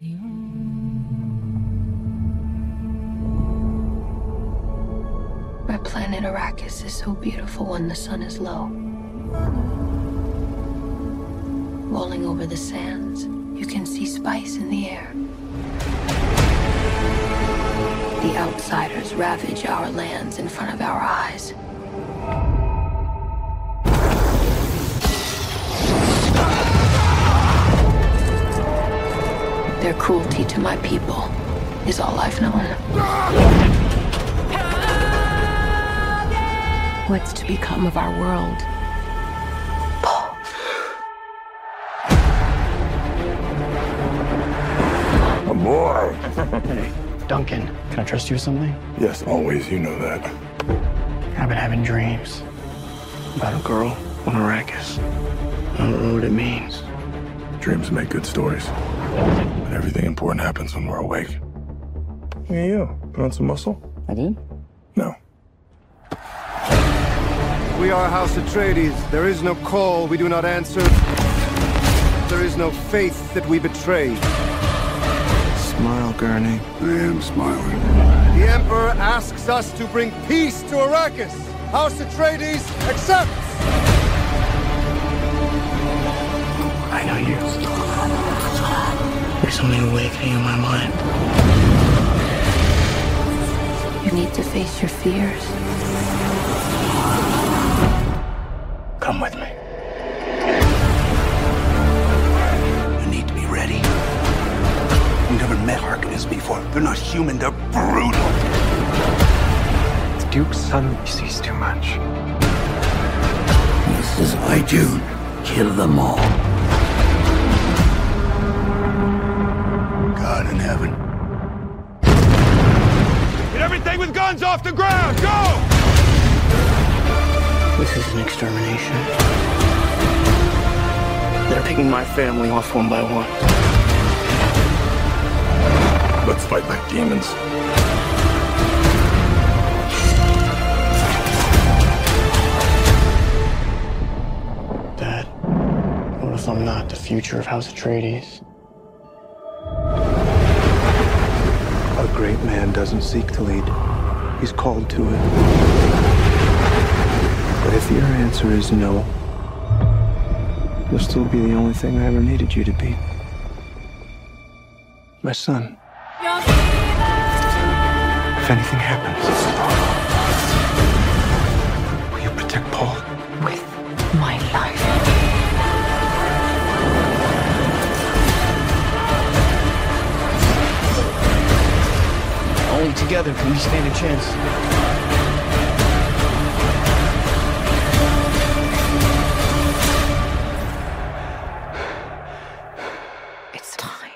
My planet Arrakis is so beautiful when the sun is low. Rolling over the sands, you can see spice in the air. The outsiders ravage our lands in front of our eyes. Their cruelty to my people is all I've known. What's to become of our world? Paul. A boy. Hey, Duncan, can I trust you with something? Yes, always. You know that. I've been having dreams about a girl on Arrakis. I don't know what it means. Dreams make good stories. But everything important happens when we're awake. Hey, you. Put on some muscle? I did? No. We are House Atreides. There is no call we do not answer. There is no faith that we betray. Smile, Gurney. I am smiling. The Emperor asks us to bring peace to Arrakis. House Atreides accepts! I know you. There's something awakening in my mind. You need to face your fears. Come with me. You need to be ready. You've never met Harkonnens before. They're not human, they're brutal. The Duke's son sees too much. This is my June. Kill them all. God in heaven. Get everything with guns off the ground! Go! This is an extermination. They're picking my family off one by one. Let's fight like demons. Dad, what if I'm not the future of House Atreides? Great man doesn't seek to lead, he's called to it. But if your answer is no, you'll still be the only thing I ever needed you to be. My son. If anything happens, together can we stand a chance. It's time.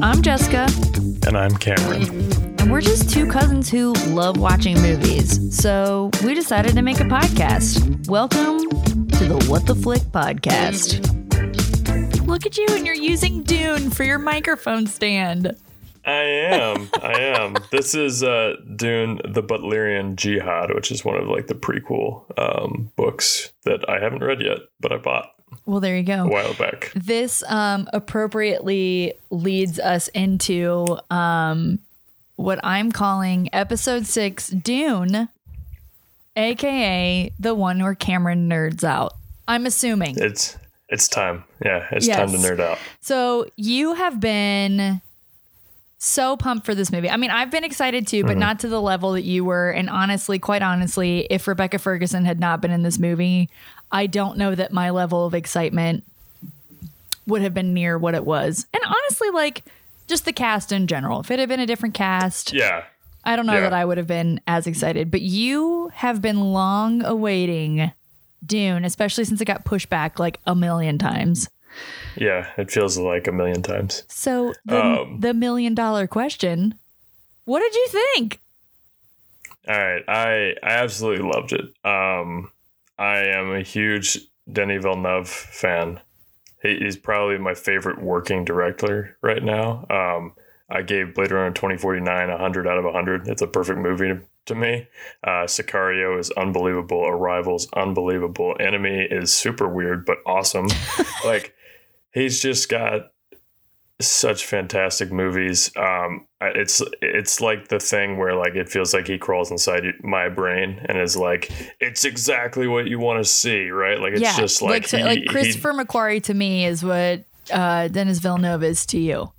I'm Jessica, And I'm Cameron. We're just two cousins who love watching movies. So we decided to make a podcast. Welcome to the What the Flick podcast. Look at you, and you're using Dune for your microphone stand. I am. I am. This is uh, Dune: The Butlerian Jihad, which is one of like the prequel um, books that I haven't read yet, but I bought Well, there you go. a while back. This um, appropriately leads us into um, what I'm calling episode six Dune, aka the one where Cameron nerds out. I'm assuming. It's it's time. Yeah, it's time to nerd out. So you have been so pumped for this movie. I mean, I've been excited too, but mm-hmm. not to the level that you were. And honestly, quite honestly, if Rebecca Ferguson had not been in this movie, I don't know that my level of excitement would have been near what it was. And honestly, like just the cast in general. If it had been a different cast, Yeah. I don't know Yeah. that I would have been as excited. But you have been long awaiting Dune, especially since it got pushed back like a million times. Yeah, it feels like a million times. So the, Um, the million dollar question, what did you think? All right, I I absolutely loved it. Um, I am a huge Denis Villeneuve fan. He, he's probably my favorite working director right now. Um, I gave Blade Runner 2049 100 out of 100. It's a perfect movie to, to me. Uh, Sicario is unbelievable. Arrival's unbelievable. Enemy is super weird but awesome. like he's just got such fantastic movies. Um, it's it's like the thing where like it feels like he crawls inside my brain and is like, it's exactly what you want to see, right? Like it's yeah, just like like, he- like he- Christopher McQuarrie to me is what uh, Denis Villeneuve is to you.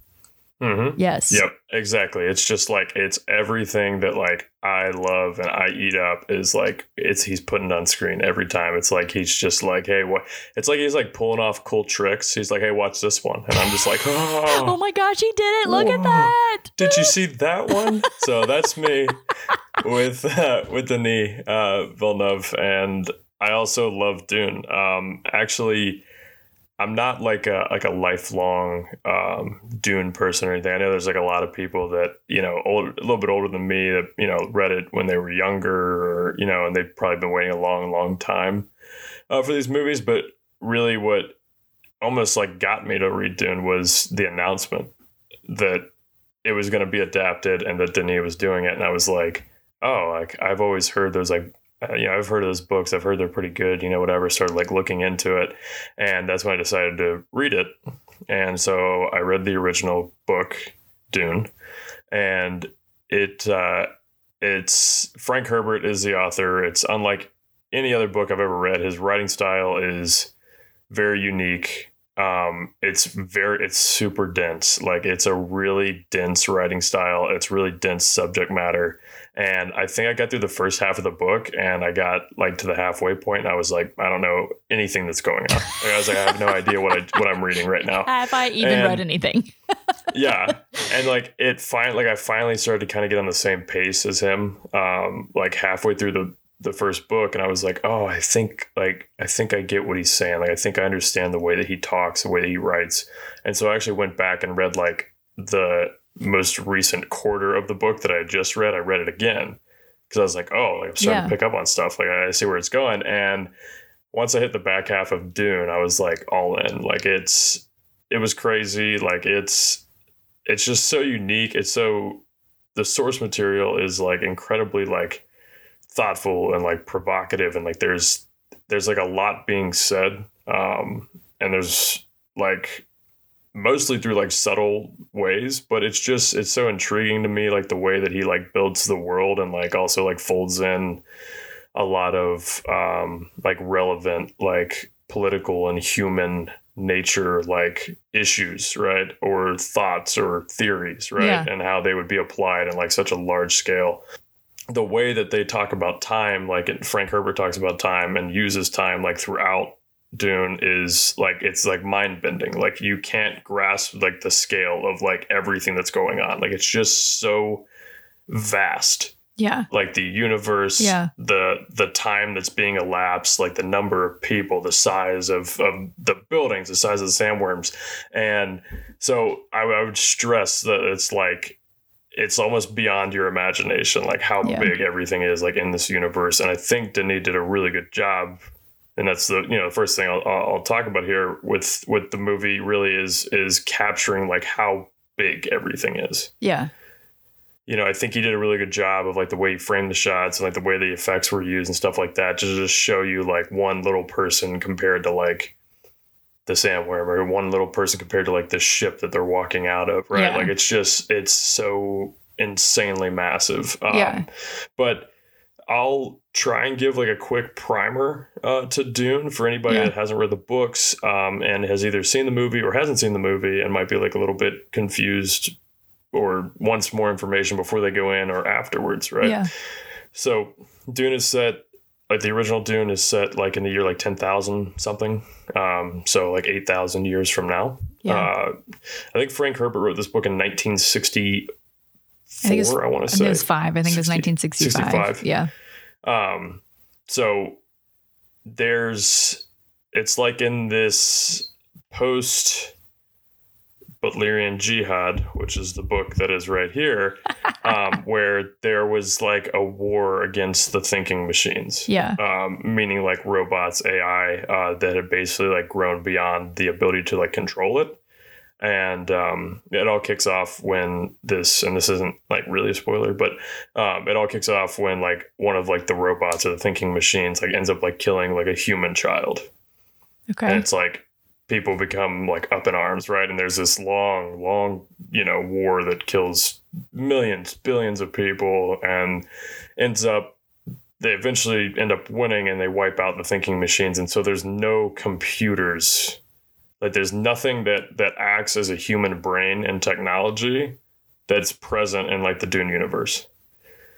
Mhm. Yes. Yep, exactly. It's just like it's everything that like I love and I eat up is like it's he's putting on screen every time. It's like he's just like, hey, what? It's like he's like pulling off cool tricks. He's like, hey, watch this one, and I'm just like, Oh oh, my gosh, he did it! Look at that. did you see that one? so that's me with uh, with knee uh, Villeneuve, and I also love Dune. Um, actually. I'm not like a like a lifelong um, Dune person or anything. I know there's like a lot of people that you know old, a little bit older than me that you know read it when they were younger, or you know, and they've probably been waiting a long, long time uh, for these movies. But really, what almost like got me to read Dune was the announcement that it was going to be adapted and that Denis was doing it, and I was like, oh, like I've always heard those like uh, you know, I've heard of those books. I've heard they're pretty good, you know, whatever. Started like looking into it. And that's when I decided to read it. And so I read the original book, Dune. And it, uh, it's Frank Herbert is the author. It's unlike any other book I've ever read. His writing style is very unique. Um, it's very, it's super dense. Like it's a really dense writing style. It's really dense subject matter. And I think I got through the first half of the book and I got like to the halfway point and I was like, I don't know anything that's going on. Like, I was like, I have no idea what I, what I'm reading right now Have I even And- read anything? yeah and like it finally like i finally started to kind of get on the same pace as him um like halfway through the the first book and i was like oh i think like i think i get what he's saying like i think i understand the way that he talks the way that he writes and so i actually went back and read like the most recent quarter of the book that i had just read i read it again. Because i was like oh like i'm starting Yeah. to pick up on stuff. Like i see where it's going. And once i hit the back half of dune i was like all in. Like it's it was crazy. Like it's it's just so unique. It's so the source material is like incredibly like thoughtful and like provocative. And like there's there's like a lot being said. Um and there's like mostly through like subtle ways but it's just it's so intriguing to me like the way that he like builds the world and like also like folds in a lot of um like relevant like political and human nature like issues right? Or thoughts or theories right? Yeah. and how they would be applied in like such a large scale. The way that they talk about time like frank herbert talks about time and uses time like throughout dune is like it's like mind bending like you can't grasp like the scale of like everything that's going on like it's just so vast yeah. like the universe Yeah. the the time that's being elapsed like the number of people the size of, of the buildings the size of the sandworms and so I, I would stress that it's like it's almost beyond your imagination like how Yeah. big everything is like in this universe and i think denis did a really good job and that's the you know the first thing I'll, I'll talk about here with with the movie really is is capturing like how big everything is Yeah. you know, I think he did a really good job of like the way he framed the shots and like the way the effects were used and stuff like that to just show you like one little person compared to like the sandworm or one little person compared to like the ship that they're walking out of, right? Yeah. Like it's just it's so insanely massive. Um, Yeah. But I'll try and give like a quick primer uh, to Dune for anybody Yeah. that hasn't read the books um, and has either seen the movie or hasn't seen the movie and might be like a little bit confused or wants more information before they go in or afterwards, right? Yeah. So Dune is set like the original Dune is set like in the year like ten thousand something. Um, so like eight thousand years from now. Yeah. Uh, I think Frank Herbert wrote this book in nineteen sixty I think. I want to say it was five. I think it was 1965. Yeah. Um, so there's it's like in this post Butlerian Jihad, which is the book that is right here, um, where there was like a war against the thinking machines. Yeah. Um, meaning like robots, AI, uh, that had basically like grown beyond the ability to like control it. And um, it all kicks off when this and this isn't like really a spoiler but um, it all kicks off when like one of like the robots or the thinking machines like ends up like killing like a human child. Okay. and it's like people become like up in arms right? And there's this long long you know war that kills millions billions of people and ends up they eventually end up winning and they wipe out the thinking machines. And so there's no computers like there's nothing that that acts as a human brain and technology that's present in like the dune universe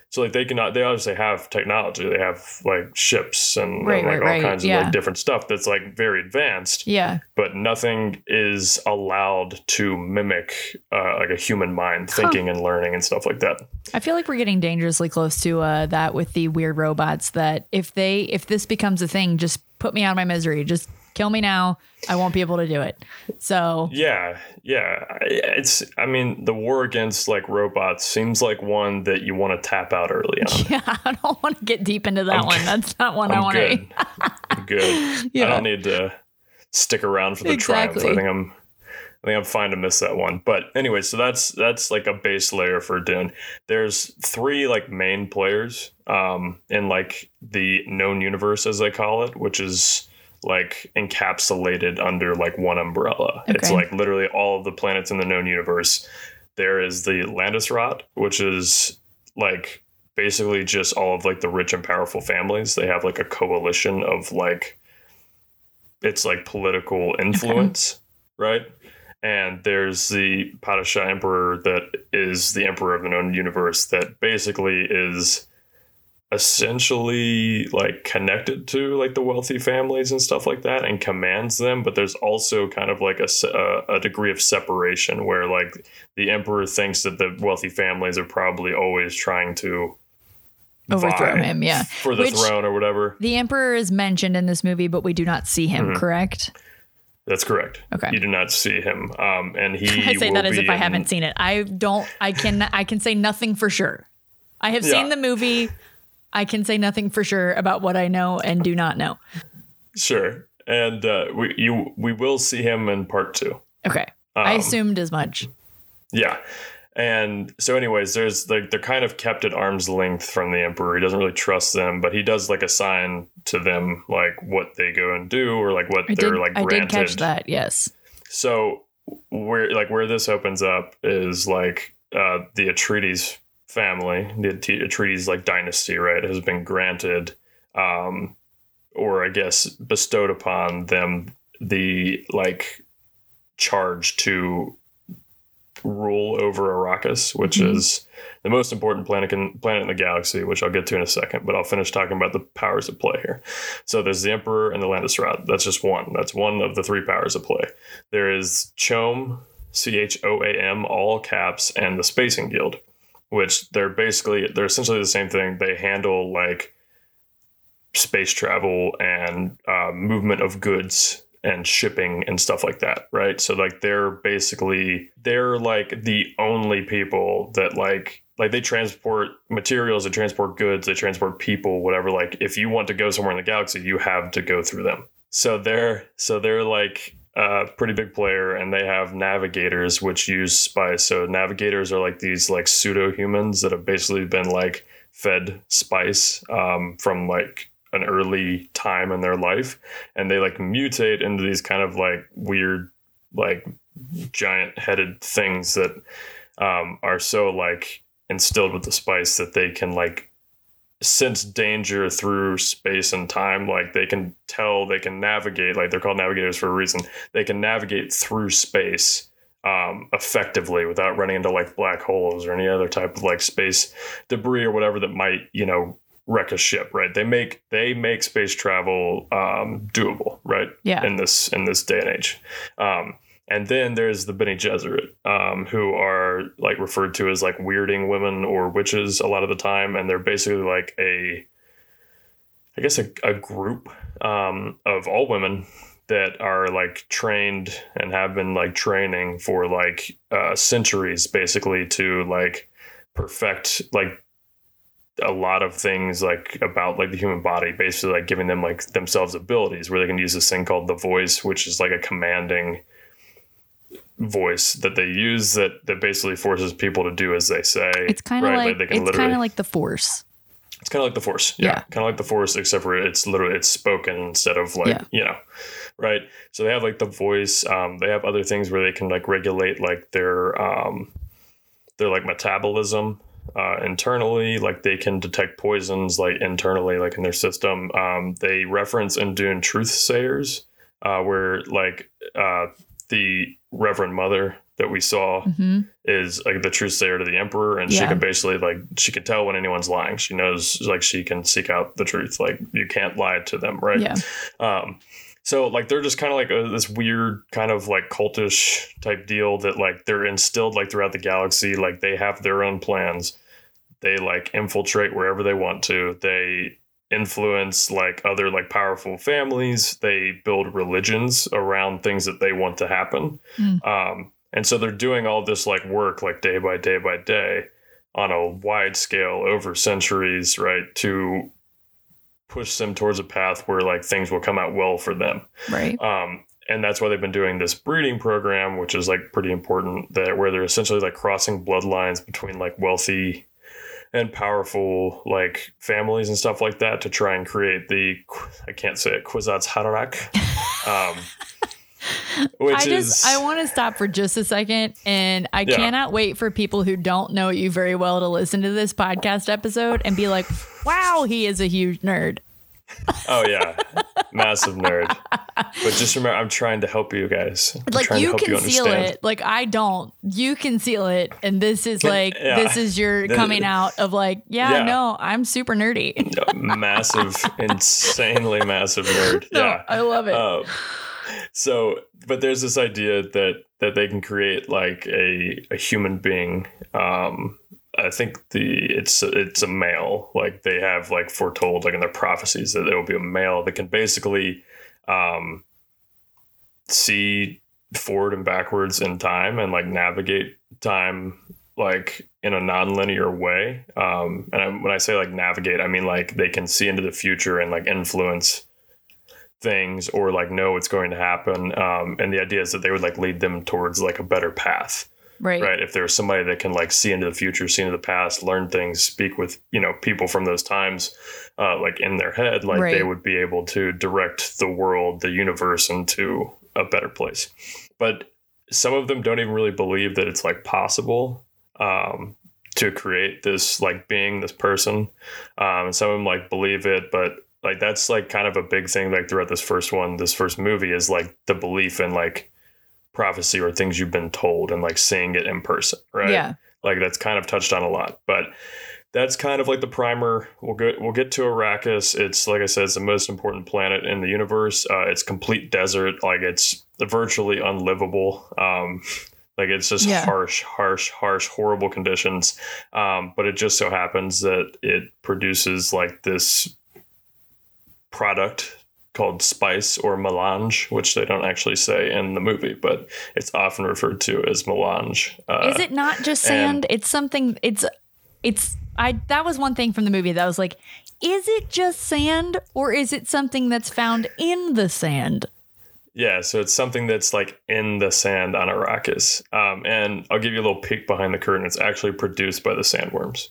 so like they cannot they obviously have technology they have like ships and, Right, and, like right, all right, kinds of like different stuff that's like very advanced yeah. but nothing is allowed to mimic uh, like a human mind thinking and learning and stuff like that I feel like we're getting dangerously close to uh, that with the weird robots. That if they if this becomes a thing, just put me out of my misery. Just kill me now. I won't be able to do it. So yeah yeah it's i mean the war against like robots seems like one that you want to tap out early on yeah, I don't want to get deep into that I'm one. good. That's not one I i'm want to. good i'm good Yeah. i don't need to stick around for the triumph i think i'm I think I'm fine to miss that one. But anyway, so that's that's like a base layer for Dune. There's three like main players um in like the known universe as they call it, which is like encapsulated under like one umbrella. It's like literally all of the planets in the known universe. There is the Landsraad, which is like basically just all of like the rich and powerful families. They have like a coalition of like it's like political influence, right? And there's the Padishah Emperor that is the Emperor of the known universe that basically is essentially like connected to like the wealthy families and stuff like that and commands them but there's also kind of like a, a, degree of separation where like the emperor thinks that the wealthy families are probably always trying to Overthrow him, yeah. for the Which- throne or whatever The Emperor is mentioned in this movie, but we do not see him. Mhm. Correct? that's correct Okay. you do not see him um and he I say that as if I in- haven't seen it. I don't. I can. I can say nothing for sure. I have Yeah. seen the movie. I can say nothing for sure about what I know and do not know. sure and uh we you we will see him in part two Okay. I Um, assumed as much. Yeah. And so, anyways, there's like they're kind of kept at arm's length from the emperor. He doesn't really trust them, but he does like assign to them like what they go and do or like what I they're did. like I granted. did catch that. Yes. So where like where this opens up is like uh, the Atreides family, the At- Atreides like dynasty, right, has been granted, um, or I guess bestowed upon them the like charge to rule over Arrakis, which Mhm. is the most important planet in, planet in the galaxy, which I'll get to in a second. But I'll finish talking about the powers at play here. So there's the Emperor and the Landsraad. That's just one. That's one of the three powers at play. There is CHOAM, C H O A M, all caps, and the Spacing Guild, which they're basically they're essentially the same thing. They handle like space travel and uh, movement of goods and shipping and stuff like that, right? So like they're basically they're like the only people that like like they transport materials, they transport goods, they transport people, whatever. Like if you want to go somewhere in the galaxy, you have to go through them. So they're so they're like a pretty big player and they have navigators which use spice. So navigators are like these like pseudo humans that have basically been like fed spice um, from like an early time in their life and they like mutate into these kind of like weird like giant headed things that um, are so like instilled with the spice that they can like sense danger through space and time. Like they can tell they can navigate like they're called navigators for a reason. They can navigate through space um, effectively without running into like black holes or any other type of like space debris or whatever that might you know wreck a ship right? They make they make space travel um, doable right? Yeah. in this in this day and age. Um, and then there's the Bene Gesserit, um, who are like referred to as like weirding women or witches a lot of the time, and they're basically like a, I guess a, a group um, of all women that are like trained and have been like training for like uh, centuries, basically to like perfect like a lot of things like about like the human body basically like giving them like themselves abilities where they can use this thing called the voice which is like a commanding voice that they use that that basically forces people to do as they say. It's kind of right? like they can it's kind of like the Force. it's kind of like the force yeah, Yeah. kind of like the force except for it's literally it's spoken instead of like Yeah. you know right so they have like the voice um, they have other things where they can like regulate like their um, their like metabolism uh, internally like they can detect poisons like internally like in their system um, they reference in dune truth sayers uh, where like uh, the reverend mother that we saw hmm is like the truth sayer to the emperor and she can basically like she can tell when anyone's lying. She knows like she can seek out the truth. Like you can't lie to them right? Yeah. um so like they're just kind of like a, this weird kind of like cultish type deal that like they're instilled like throughout the galaxy. Like they have their own plans. They like infiltrate wherever they want to. They influence like other like powerful families they build religions around things that they want to happen Mm. um and so they're doing all this like work like day by day by day on a wide scale over centuries right to push them towards a path where like things will come out well for them Right. um, and that's why they've been doing this breeding program, which is like pretty important. That where they're essentially like crossing bloodlines between like wealthy and powerful like families and stuff like that to try and create the I can't say it Kwisatz Haderach, um, which I is just I want to stop for just a second and I Yeah. cannot wait for people who don't know you very well to listen to this podcast episode and be like, "Wow, he is a huge nerd." Oh yeah, massive nerd. But just remember, I'm trying to help you guys. I'm Like you conceal understand. it. Like I don't. You conceal it and this is like Yeah. this is your coming out of like, yeah, Yeah. no, I'm super nerdy. massive, insanely massive nerd. No, yeah, I love it. Um, so, but there's this idea that that they can create like a a human being. Um, I think the it's it's a male. Like they have like foretold like in their prophecies that there will be a male that can basically um, see forward and backwards in time and like navigate time like in a non-linear way um and I, when i say like navigate i mean like they can see into the future and like influence things or like know what's going to happen um and the idea is that they would like lead them towards like a better path right. right? If there's somebody that can like see into the future see into the past learn things speak with you know people from those times uh, like in their head like they would be able to direct the world the universe into a better place. But some of them don't even really believe that it's like possible um, to create this like being this person. Um, and some of them like believe it but like that's like kind of a big thing like throughout this first one this first movie is like the belief in like prophecy or things you've been told and like seeing it in person right? Yeah. like that's kind of touched on a lot but that's kind of like the primer. We'll get we'll get to arrakis. It's like i said it's the most important planet in the universe. Uh, it's complete desert. Like it's virtually unlivable. Um like it's just Yeah. harsh harsh harsh horrible conditions. Um but it just so happens that it produces like this product called spice or melange, which they don't actually say in the movie, but it's often referred to as melange. Uh, Is it not just and- sand? It's something. It's it's. I that was one thing from the movie that I was like, is it just sand or is it something that's found in the sand? Yeah, so it's something that's like in the sand on Arrakis. Um, and I'll give you a little peek behind the curtain. It's actually produced by the sandworms.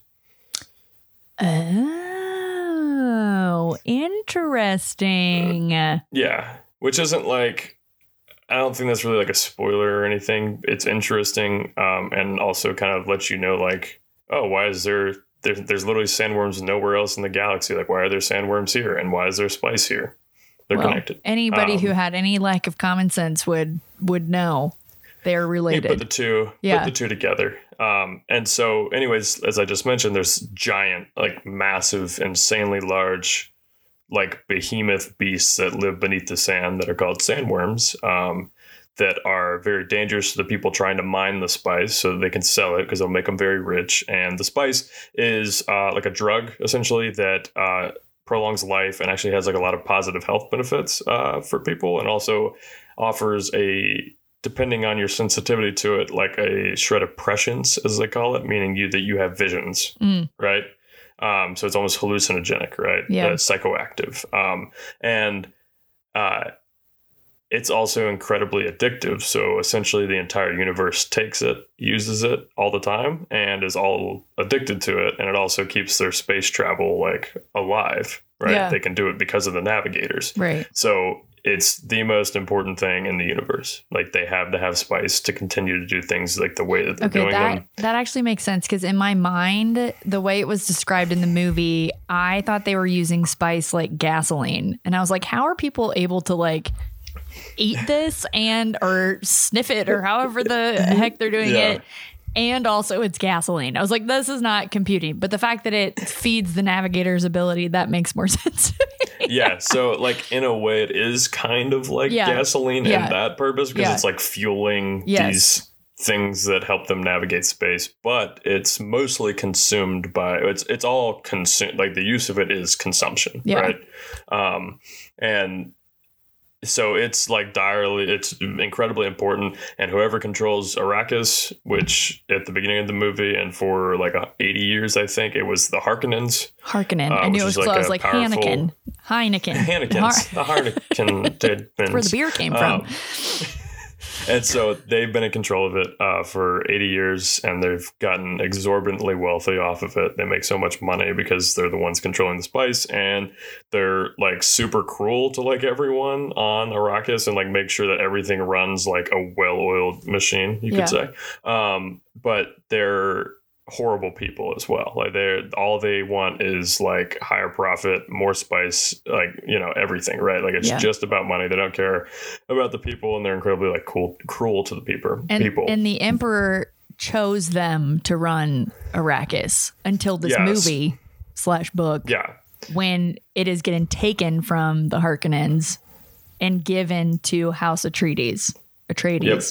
Oh, interesting. Yeah, which isn't like I don't think that's really like a spoiler or anything. It's interesting, um, and also kind of lets you know like, oh, why is there, there there's literally sandworms nowhere else in the galaxy? Like, why are there sandworms here, and why is there spice here? They're Well, connected. Anybody who Um, had any lack of common sense would would know they're related. You put the two, Yeah. put the two together. Um, and so, anyways, as I just mentioned, there's giant, like massive, insanely large, like behemoth beasts that live beneath the sand that are called sandworms. Um, that are very dangerous to the people trying to mine the spice so they can sell it because it'll make them very rich. And the spice is uh, like a drug essentially that uh, prolongs life and actually has like a lot of positive health benefits uh, for people and also offers a depending on your sensitivity to it like a shred of prescience as they call it meaning you that you have visions Mm. right um, so it's almost hallucinogenic right Yeah. Uh, psychoactive um, and uh, it's also incredibly addictive. So essentially, the entire universe takes it, uses it all the time, and is all addicted to it. And it also keeps their space travel like alive, right? Yeah. They can do it because of the navigators. Right. So it's the most important thing in the universe. Like they have to have spice to continue to do things like the way that they're Okay, doing that them. that actually makes sense because in my mind, the way it was described in the movie, I thought they were using spice like gasoline, and I was like, how are people able to like eat this and or sniff it or however the heck they're doing Yeah. it? And also, it's gasoline. I was like, this is not computing. But the fact that it feeds the navigator's ability, that makes more sense yeah, so like in a way, it is kind of like Yeah. gasoline Yeah. in that purpose because Yeah. it's like fueling Yes. these things that help them navigate space. But it's mostly consumed by it's it's all consumed. Like the use of it is consumption, right? Um, and so it's like direly it's incredibly important and whoever controls arrakis which at the beginning of the movie and for like uh, 80 years i think it was the harkonnens Harkonnen. Uh, I knew it was like close, like powerful- Hanneken. Heineken. Hannekens, the Harniken Where the beer came from. Um, and so they've been in control of it uh, for 80 years and they've gotten exorbitantly wealthy off of it. They make so much money because they're the ones controlling the spice and they're like super cruel to like everyone on Arrakis and like make sure that everything runs like a well oiled machine, you Yeah. could say. Um, but they're horrible people as well. Like they're all they want is like higher profit, more spice, like you know everything, right? Like it's Yeah. just about money. They don't care about the people, and they're incredibly like cool, cruel to the people. and, people. and the emperor chose them to run Arrakis until this Yes. movie slash book yeah, when it is getting taken from the Harkonnens and given to House Atreides. Atreides. Yep.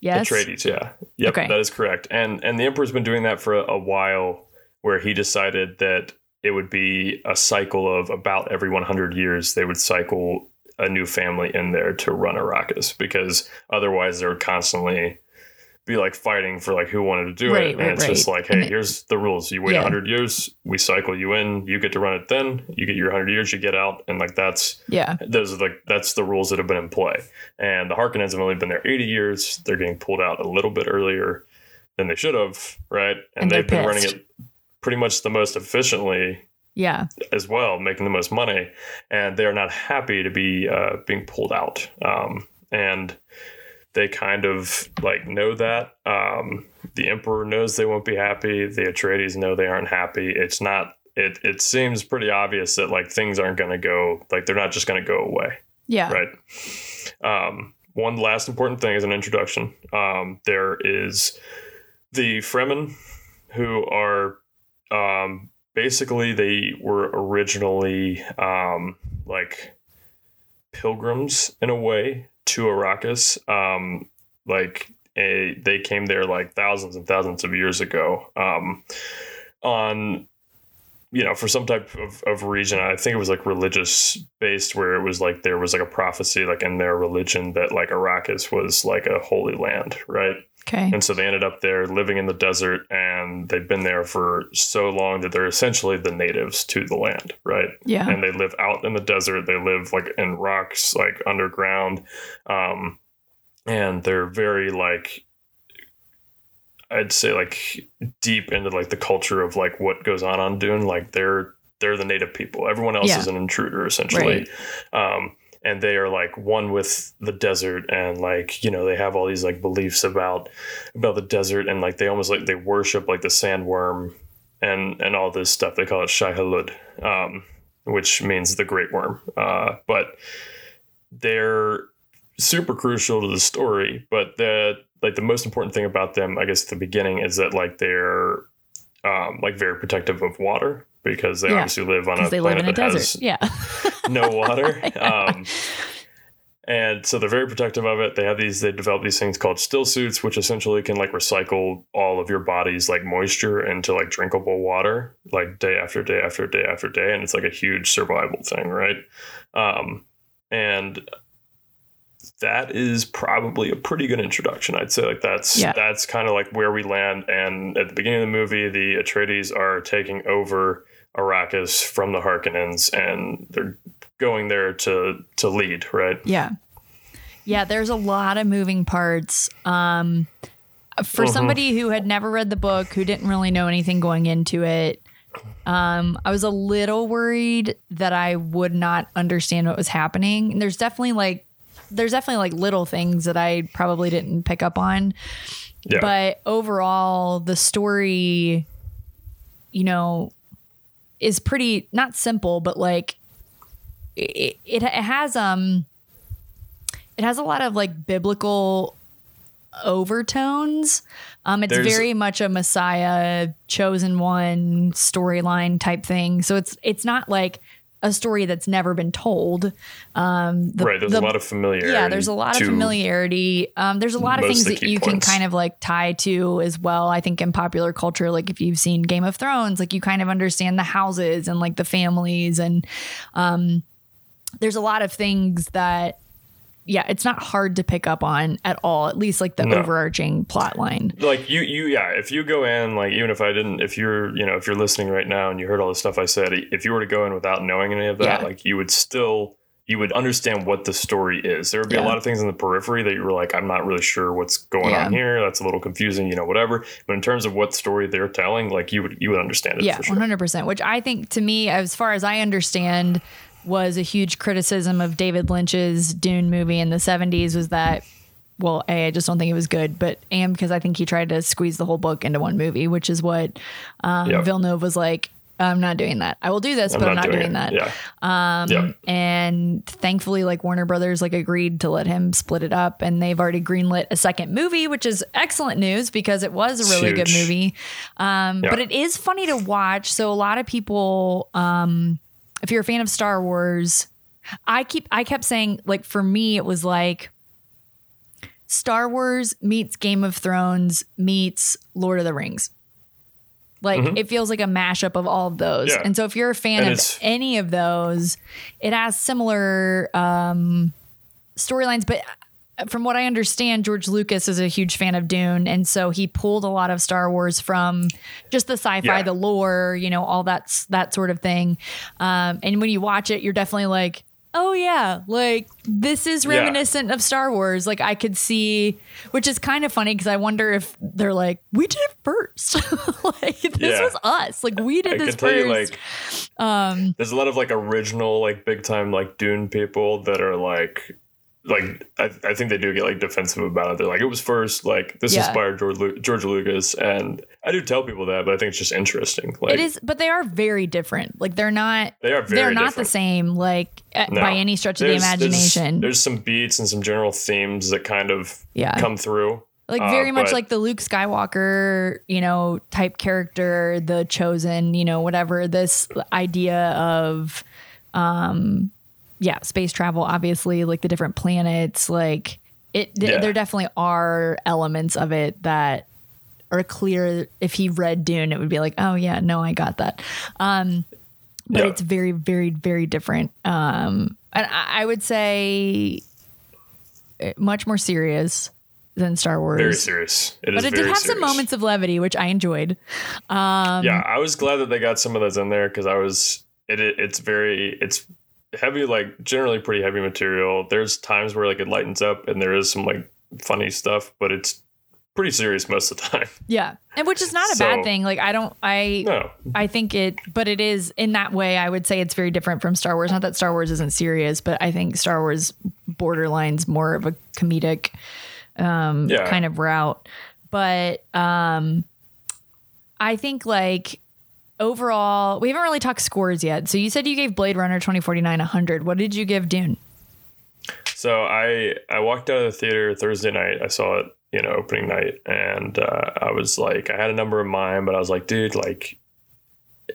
Yes. Atreides. Yeah, yep, Okay. that is correct. And and the emperor's been doing that for a, a while, where he decided that it would be a cycle of about every 100 years they would cycle a new family in there to run Arrakis because otherwise they would constantly be like fighting for like who wanted to do Right, it. right, and it's just right. like, And hey, it- here's the rules. You wait Yeah. 100 years, we cycle you in, you get to run it then, you get your 100 years, you get out. And like that's Yeah. those are like that's the rules that have been in play. And the Harkonnens have only been there 80 years. They're getting pulled out a little bit earlier than they should have, right? And, And they've been running it pretty much the most efficiently Yeah. as well, making the most money. And they are not happy to be uh, being pulled out. Um, and they kind of like know that. Um, the Emperor knows they won't be happy. The Atreides know they aren't happy. It's not. It it seems pretty obvious that like things aren't going to go like they're not just going to go away Yeah. right? Um, one last important thing is an introduction. Um, there is the Fremen, who are um, basically they were originally um, like pilgrims in a way to Arrakis. Um, like a, they came there like thousands and thousands of years ago um, on you know, for some type of, of region, I think it was like religious based, where it was like there was like a prophecy, like in their religion, that like Arrakis was like a holy land, right? Okay. And so they ended up there living in the desert, and they've been there for so long that they're essentially the natives to the land, right? Yeah. And they live out in the desert. They live like in rocks, like underground, um, and they're very like I'd say like deep into like the culture of like what goes on on Dune. Like they're they're the native people. Everyone else Yeah. is an intruder essentially. Um, and they are like one with the desert and like you know they have all these like beliefs about about the desert and like they almost like they worship like the sandworm and and all this stuff. They call it Shai Hulud, um, which means the great worm. Uh, but they're super crucial to the story but the like the most important thing about them i guess at the beginning is that like they're um, like very protective of water because they Yeah, obviously live on a they live planet in a that desert. has Yeah. no water. um, and so they're very protective of it. They have these, they develop these things called still suits, which essentially can like recycle all of your body's like moisture into like drinkable water, like day after day after day after day. And it's like a huge survival thing, right? Um, and that is probably a pretty good introduction. I'd say like that's Yeah. that's kind of like where we land. And at the beginning of the movie, the Atreides are taking over Arrakis from the Harkonnens, and they're going there to to lead, right? Yeah. Yeah, there's a lot of moving parts. Um, for Mhm. somebody who had never read the book, who didn't really know anything going into it, um, I was a little worried that I would not understand what was happening. And there's definitely like, there's definitely like little things that I probably didn't pick up on. Yeah. But overall, the story, you know, is pretty not simple, but like it, it, it has um it has a lot of like biblical overtones. Um, it's There's- very much a Messiah chosen one storyline type thing. So it's it's not like a story that's never been told. Um, the- right. There's the- a lot of familiarity. yeah, there's a lot of familiarity. Um, there's a lot of things that you points. can kind of like tie to as well. I think in popular culture, like if you've seen Game of Thrones, like you kind of understand the houses and like the families, and um, there's a lot of things that, yeah, it's not hard to pick up on at all. At least like the No. overarching plot line. like you you yeah if you go in like even if i didn't if you're you know if you're listening right now and you heard all the stuff i said if you were to go in without knowing any of that Yeah. like you would still you would understand what the story is there would be Yeah. a lot of things in the periphery that you were like i'm not really sure what's going Yeah. on here that's a little confusing you know whatever but in terms of what story they're telling like you would you would understand it yeah, one hundred percent. Which I think, to me, as far as I understand, was a huge criticism of David Lynch's Dune movie in the seventies. Was that well, a I just don't think it was good, but and because I think he tried to squeeze the whole book into one movie, which is what um, Yep. Villeneuve was like. I'm not doing that. I will do this, but I'm not doing, it. that. yeah Um, Yeah. and thankfully, like Warner Brothers, like agreed to let him split it up, and they've already greenlit a second movie, which is excellent news because it was a really good movie. Um, Yeah. But it is funny to watch. So a lot of people, um, if you're a fan of Star Wars, I keep I kept saying like for me it was like Star Wars meets Game of Thrones meets Lord of the Rings. Like it feels like a mashup of all of those. Mm-hmm. Yeah. And so if you're a fan And of any of those, it has similar um storylines but from what I understand, George Lucas is a huge fan of Dune, and so he pulled a lot of Star Wars from just the sci-fi, Yeah. the lore, you know, all that that sort of thing. Um, and when you watch it, you're definitely like, oh yeah, like this is Yeah. reminiscent of Star Wars. Like I could see, which is kind of funny because I wonder if they're like, we did it first, like this Yeah. was us, like we did I this can tell first. you, like, there's a lot of like original, like big time, like Dune people that are like, like I, I think they do get like defensive about it. They're like, it was first, like this Yeah. inspired George, Lu- George Lucas, and I do tell people that, but I think it's just interesting. Like, it is, but they are very different. Like they're not. They are They're not the same. Like uh, No. by any stretch of the There's- there's- imagination. There's, some beats and some general themes that kind of Yeah. come through. like Uh, very much but- like the Luke Skywalker, you know, type character, the chosen, you know, whatever. This idea of, um, yeah, space travel. Obviously, like the different planets. Like it, th- Yeah. there definitely are elements of it that are clear. If he read Dune, it would be like, oh yeah, no, I got that. Um, but Yeah. it's very, very, very different. Um, and I, I would say uh, much more serious than Star Wars. very serious. It is But it did have some moments of levity, which I enjoyed. Um, yeah, I was glad that they got some of those in there because I was it, it. It's very it's heavy, like generally pretty heavy material. There's times where like it lightens up and there is some like funny stuff, but it's pretty serious most of the time. Yeah. And which is not a So- bad thing. Like I don't I No, I think it but it is in that way I would say it's very different from Star Wars. Not that Star Wars isn't serious, but I think Star Wars borderlines more of a comedic um Yeah. kind of route. But um I think like overall we haven't really talked scores yet. So you said you gave Blade Runner 2049 100. What did you give Dune? So I I walked out of the theater Thursday night. I saw it, you know, opening night, and uh, I was like, I had a number in mind, but I was like, dude, like,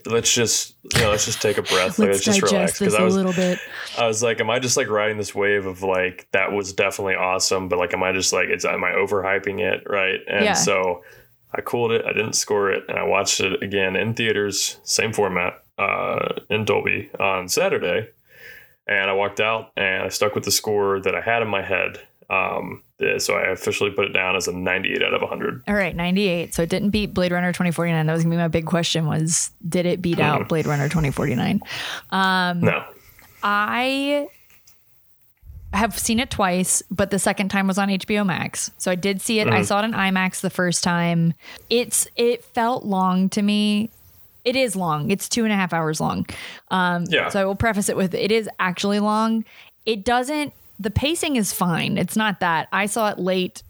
let's just you know, let's just take a breath, like, let's, just relax, Because I was a little bit. I was like, am I just like riding this wave of like that was definitely awesome, but like, am I just like, it's am I overhyping it, right? And Yeah. so I cooled it. I didn't score it, and I watched it again in theaters, same format, uh, in Dolby on Saturday. And I walked out, and I stuck with the score that I had in my head. Um, so I officially put it down as a 98 out of 100. All right, 98. So it didn't beat Blade Runner 2049. That was going to be my big question was did it beat out Blade Runner 2049? No, I have seen it twice, but the second time was on HBO Max. So I did see it. I saw it in IMAX the first time. It's it felt long to me. It is long. It's two and a half hours long. Um, Yeah. So I will preface it with it is actually long. It doesn't. The pacing is fine. It's not that. I saw it late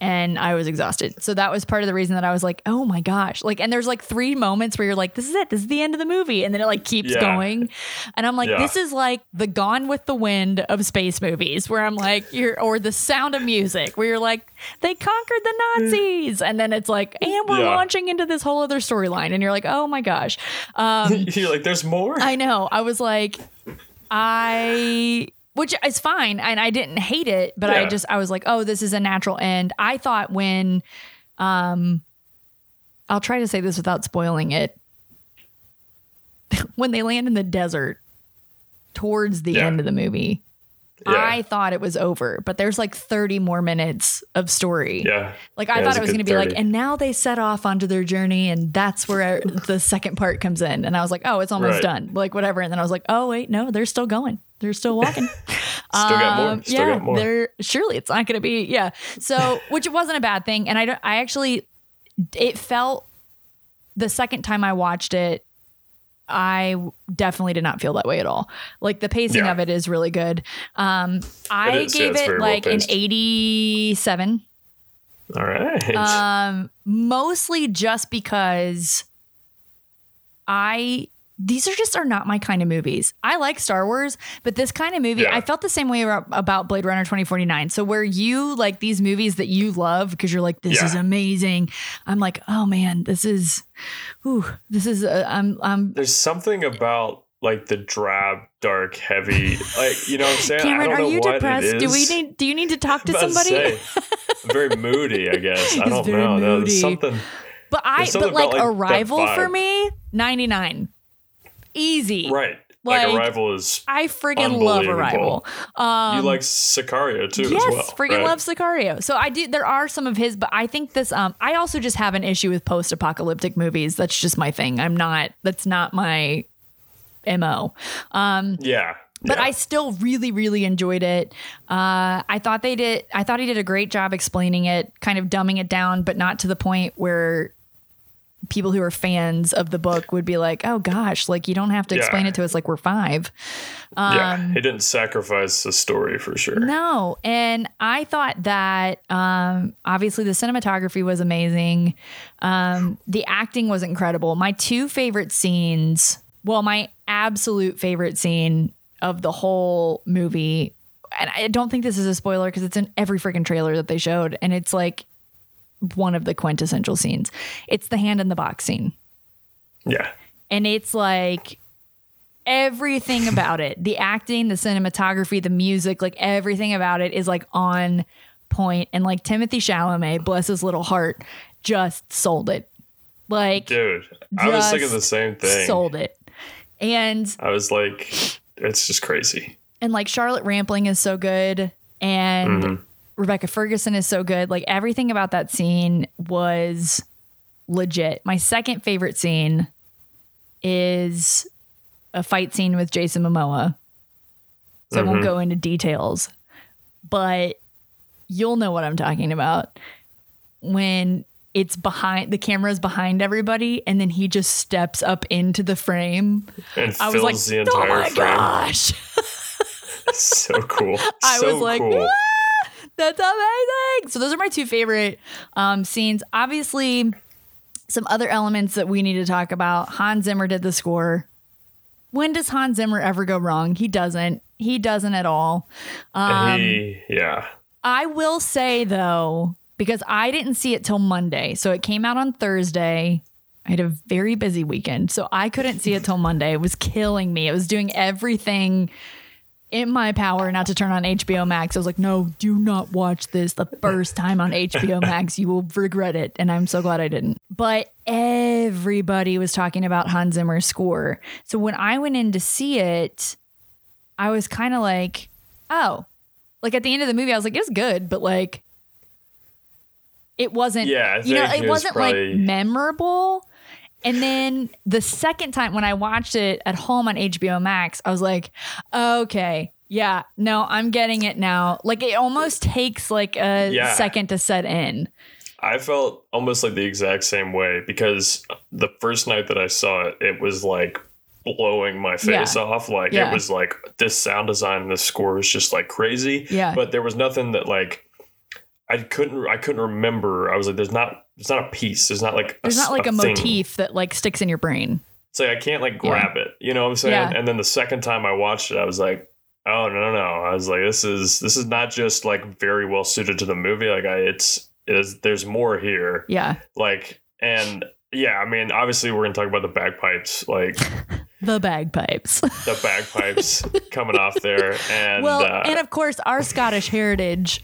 and I was exhausted. So that was part of the reason that I was like, oh my gosh. Like, and there's like three moments where you're like, this is it. This is the end of the movie. And then it like keeps Yeah. going. And I'm like, Yeah. this is like the Gone with the Wind of space movies where I'm like, you're, or the sound of music where you're like, they conquered the Nazis. And then it's like, and we're Yeah. launching into this whole other storyline. And you're like, oh my gosh. Um, You're like, there's more. I know. I was like, I, which is fine, and I didn't hate it, but I just I was like, oh, this is a natural end. I thought when, um, I'll try to say this without spoiling it. when they land in the desert towards the Yeah. end of the movie. Yeah. I thought it was over, but there's like 30 more minutes of story. yeah. Like I Yeah, thought it was going to be like, and now they set off onto their journey, and that's where the second part comes in. And I was like, oh, it's almost Right. done, like whatever. And then I was like, oh wait, no, they're still going. They're still walking. Still got more. Um, Still yeah, got more. they're surely it's not going to be yeah. So which wasn't a bad thing, and I don't. I actually, it felt the second time I watched it. I definitely did not feel that way at all. Like the pacing Yeah. of it is really good. Um, I is, gave it's it very well like an paced. 87 All right. um, mostly just because I these are just are not my kind of movies. I like Star Wars, but this kind of movie, Yeah. I felt the same way about, Blade Runner 2049. So where you like these movies that you love because you're like this Yeah. is amazing. I'm like, "Oh man, this is ooh, this is uh, I'm I'm there's something about like the drab, dark, heavy, like you know what I'm saying. I Cameron, are you depressed? Do we need do you need to talk to somebody? say, I'm very moody, I guess. I don't very know. Moody. There's something. But I but like, like, Arrival for me, 99. Easy. Right. Like, Like, Arrival is. I friggin' love. Arrival. Um, you like Sicario too yes, as well. friggin' right? love Sicario. So I do. There are some of his, but I think this. Um, I also just have an issue with post-apocalyptic movies. That's just my thing. I'm not. That's not my mo. Um, Yeah. but yeah. I still really, really enjoyed it. Uh, I thought they did. I thought he did a great job explaining it, kind of dumbing it down, but not to the point where people who are fans of the book would be like, "Oh gosh, like you don't have to explain it to us like we're five. yeah. um, He didn't sacrifice the story for sure. No, and I thought that um, obviously the cinematography was amazing. Um, the acting was incredible. My two favorite scenes, well, my absolute favorite scene of the whole movie, and I don't think this is a spoiler because it's in every freaking trailer that they showed, and it's like one of the quintessential scenes. It's the hand in the box scene Yeah. and it's like everything about it the acting the cinematography the music like everything about it is like on point. and like timothée chalamet bless his little heart just sold it like Dude, I was thinking the same thing. sold it and I was like, it's just crazy. and like charlotte rampling is so good and Mm-hmm. Rebecca ferguson is so good like everything about that scene was legit my second favorite scene is a fight scene with jason momoa so i Mm-hmm. won't go into details but you'll know what i'm talking about when it's behind the camera's behind everybody and then he just steps up into the frame And i was like the oh my frame. gosh So cool. I so was like, cool. "Ah, that's amazing. So those are my two favorite um, scenes. Obviously, some other elements that we need to talk about. Hans Zimmer did the score. When does Hans Zimmer ever go wrong? He doesn't. He doesn't at all. Um, he, yeah. I will say though, because I didn't see it till Monday, so it came out on Thursday. I had a very busy weekend, so I couldn't see it till Monday. It was killing me. It was doing everything in my power not to turn on HBO Max. I was like, no, do not watch this the first time on HBO Max. You will regret it. And I'm so glad I didn't. But everybody was talking about Hans Zimmer's score. So when I went in to see it, I was kind of like, oh, like at the end of the movie, I was like, it's good, but like, it wasn't, Yeah, you know, it it was wasn't probably- like memorable. And then the second time when I watched it at home on HBO Max, I was like, okay, Yeah, no, I'm getting it now. Like it almost takes like a Yeah. second to set in. I felt almost like the exact same way because the first night that I saw it, it was like blowing my face Yeah. off. Like Yeah. it was like this sound design and this score was just like crazy. Yeah. But there was nothing that like I couldn't I couldn't remember. I was like, there's not there's not a piece. There's not like There's s- not like a, thing. motif that like sticks in your brain. It's like I can't like grab it. You know what I'm saying? Yeah. And then the second time I watched it, I was like, oh no no no. I was like, this is this is not just like very well suited to the movie. Like I it's it is there's more here. Yeah. Like and yeah, I mean, obviously we're gonna talk about the bagpipes, like The bagpipes. the bagpipes coming off there, and well, uh, and of course our Scottish heritage.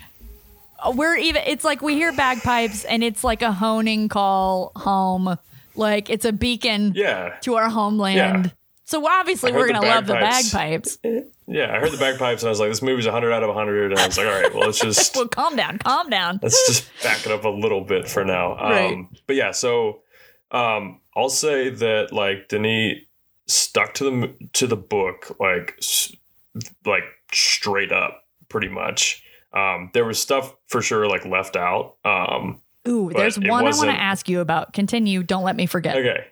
We're even it's like we hear bagpipes and it's like a honing call home. Like it's a beacon yeah, to our homeland. Yeah. So obviously we're gonna love the bagpipes. yeah. I heard the bagpipes, and I was like, this movie's hundred out of hundred, and I was like, all right, well, let's just Well, calm down, calm down. let's just back it up a little bit for now. Um, Right. But yeah, so um, I'll say that like Denis stuck to the to the book like like straight up, pretty much. Um, there was stuff for sure like left out. Um, Ooh, there's one I want to ask you about. Continue. Don't let me forget. Okay.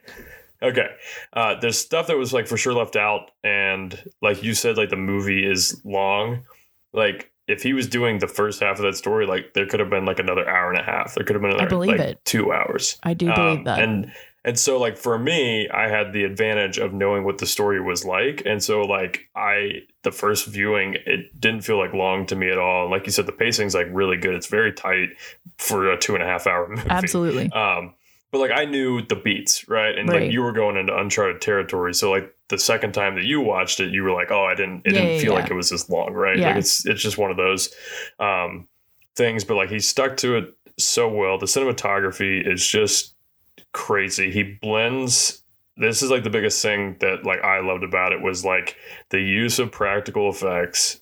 Okay. Uh, there's stuff that was like for sure left out, and like you said, like the movie is long. Like if he was doing the first half of that story, like there could have been like another hour and a half. There could have been another believe like, it. two hours. I do believe Um, that. And and so like for me, I had the advantage of knowing what the story was like, and so like I the first viewing, it didn't feel like long to me at all. And like you said, the pacing's like really good. It's very tight for a two and a half hour movie. Absolutely. Um, but like I knew the beats, right? And Right. like you were going into uncharted territory. So like the second time that you watched it, you were like, oh, I didn't it Yeah, didn't yeah, feel yeah. like it was this long, right? Yeah. Like it's it's just one of those um things. But like he stuck to it so well. The cinematography is just crazy. He blends this is like the biggest thing that like I loved about it was like the use of practical effects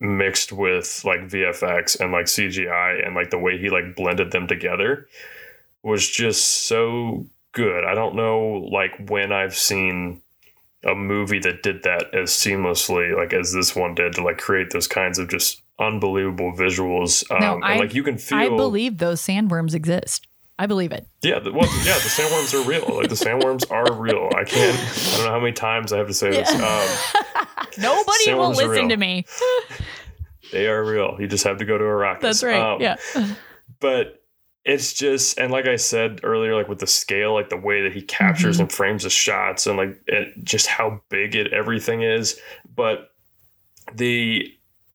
mixed with like VFX and like CGI and like the way he like blended them together was just so good. I don't know like when I've seen a movie that did that as seamlessly like as this one did to like create those kinds of just unbelievable visuals. Um, No, I- like you can feel I believe those sandworms exist. I believe it. yeah, the, well, yeah, the sandworms are real. Like the sandworms are real. I can't. I don't know how many times I have to say this. Um, Nobody will listen to me. they are real. You just have to go to Arrakis. That's right. Um, yeah. but it's just and like I said earlier, like with the scale, like the way that he captures Mm-hmm. and frames the shots, and like it, just how big it everything is. But the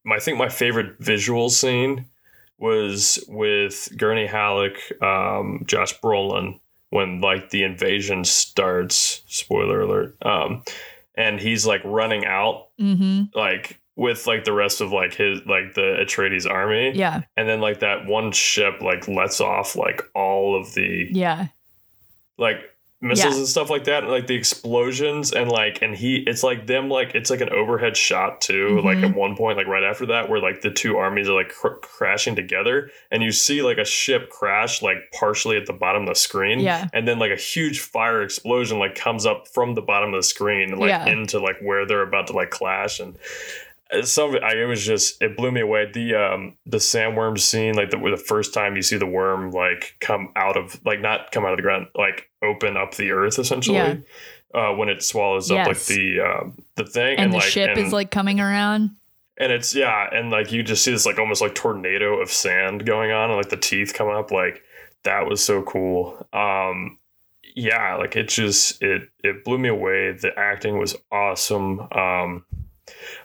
I think my favorite visual scene was with Gurney Halleck, um, Josh Brolin, when like the invasion starts. Spoiler alert. Um, and he's like running out, Mm-hmm. like with like the rest of like his like the Atreides army Yeah. and then like that one ship like lets off like all of the Yeah. like missiles Yeah. and stuff like that and like the explosions and like and he it's like them like it's like an overhead shot too like Mm-hmm. at one point like right after that where like the two armies are like cr- crashing together and you see like a ship crash like partially at the bottom of the screen Yeah. and then like a huge fire explosion like comes up from the bottom of the screen like Yeah. into like where they're about to like clash and some it, I, it was just it blew me away. The um the sandworm scene, like the the first time you see the worm like come out of like not come out of the ground, like open up the earth essentially. Yeah. Uh, when it swallows up like the um the thing And, the like ship and, is like coming around. and it's yeah and like you just see this like almost like tornado of sand going on and like the teeth come up like that was so cool um yeah like it just it it blew me away the acting was awesome um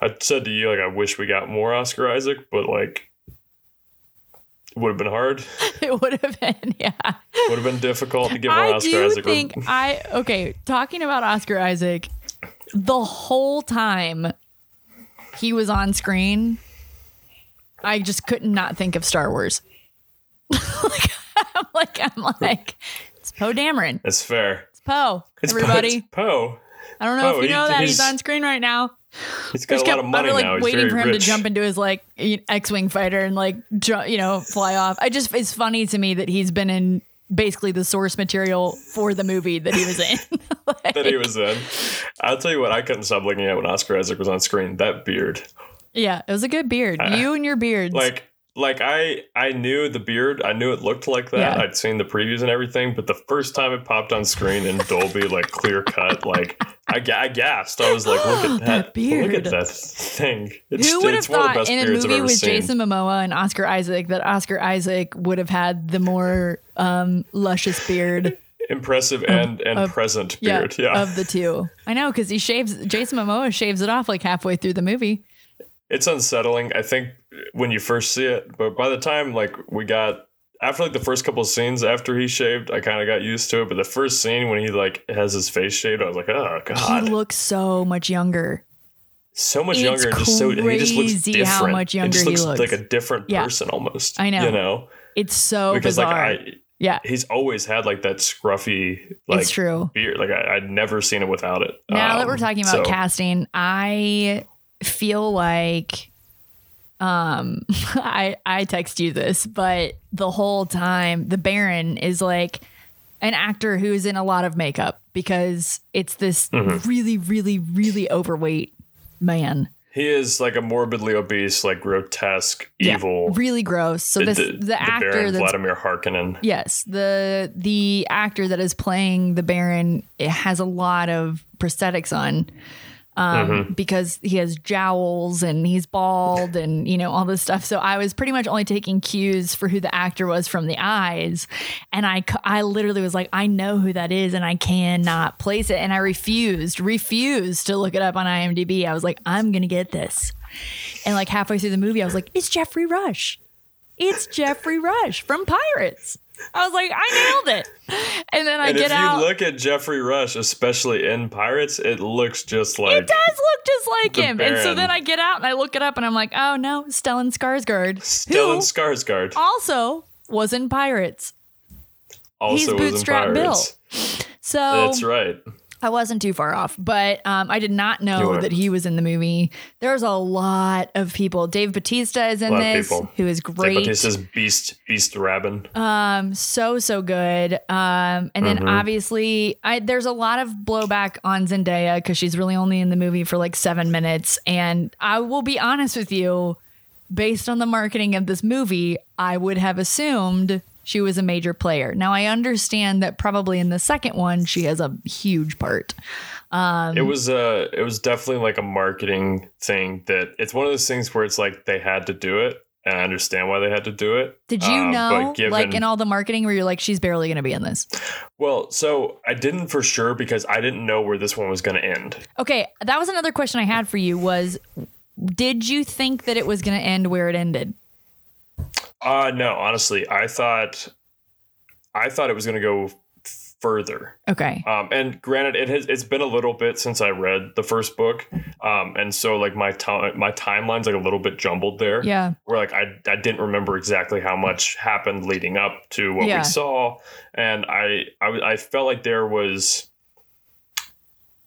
i said to you like i wish we got more oscar isaac but like it would have been hard It would have been, yeah. would have been difficult to give I oscar do isaac think I okay. Talking about Oscar Isaac, the whole time he was on screen, I just could not think of Star Wars. like, I'm like, I'm like, it's Poe Dameron. it's fair It's Poe. it's Everybody. Poe, it's Poe. I don't know if you he- know that he's, he's- on screen right now. He's got a lot of money I'm like now he's waiting for him rich to jump into his like X-wing fighter and like ju- you know fly off. I just it's funny to me that he's been in basically the source material for the movie that he was in. Like, that he was in. I'll tell you what, I couldn't stop looking at when Oscar Isaac was on screen. That beard. Yeah, it was a good beard. Uh, you and your beards. Like like I I knew the beard, I knew it looked like that. Yeah. I'd seen the previews and everything, but the first time it popped on screen in Dolby, like clear cut, like I, I gasped. I was like, look at that, That beard. Look at that thing. It's, Who would have it's one of the thought best in a movie with seen. Jason Momoa and Oscar Isaac that Oscar Isaac would have had the more um, luscious beard? Impressive and and of- present beard. Yeah. of the two. I know because he shaves. Jason Momoa shaves it off like halfway through the movie. It's unsettling i think when you first see it but by the time like we got after like the first couple of scenes after he shaved i kind of got used to it but the first scene when he like has his face shaved i was like oh god He looks so much younger. so much it's younger and just so he just looks different how much he younger just he looks, looks. like a different Yeah. person almost I know. you know It's so because bizarre. like i yeah, he's always had like that scruffy like it's true. beard like I, i'd never seen it without it Now that Um, we're talking about so- casting, I feel like um I I text you this, but the whole time the Baron is like an actor who's in a lot of makeup because it's this Mm-hmm. really really really overweight man. he is like a morbidly obese like grotesque evil really gross. So this the, the actor Baron Vladimir Harkonnen. Yes, the the actor that is playing the Baron it has a lot of prosthetics on. Um, Mm-hmm. because he has jowls and he's bald and you know all this stuff. So I was pretty much only taking cues for who the actor was from the eyes, and I I literally was like, I know who that is, and I cannot place it, and I refused refused to look it up on IMDb. I was like, I'm gonna get this, and like halfway through the movie, I was like, it's Geoffrey Rush it's Geoffrey Rush from Pirates. I was like, I nailed it. And then I And get out. if you out. look at Geoffrey Rush, especially in Pirates, it looks just like it does look just like him. And so then I get out and I look it up and I'm like, oh no, Stellan Skarsgård, Stellan Skarsgård. also was in Pirates. Also he's was in Bootstrap Bill. Pirates. So That's right. I wasn't too far off, but um, I did not know that he was in the movie. There's a lot of people. Dave Bautista is in A lot of this, who is Dave great. Bautista's Beast Beast Rabban. Um, so so good. Um, and then Mm-hmm. obviously, I there's a lot of blowback on Zendaya because she's really only in the movie for like seven minutes. And I will be honest with you, based on the marketing of this movie, I would have assumed she was a major player. Now I understand that probably in the second one she has a huge part. Um, it was uh it was definitely like a marketing thing that it's one of those things where it's like they had to do it and I understand why they had to do it. Did you Um, know, given- like in all the marketing, where you're like, she's barely going to be in this? Well, so I didn't for sure because I didn't know where this one was going to end. Okay, that was another question I had for you. Was did you think that it was going to end where it ended? Uh no, honestly, I thought I thought it was going to go further. Okay. Um, and granted, it has it's been a little bit since I read the first book, um, and so like my time my timeline's like a little bit jumbled there. Yeah. where like I I didn't remember exactly how much happened leading up to what Yeah. we saw, and I—I felt like there was.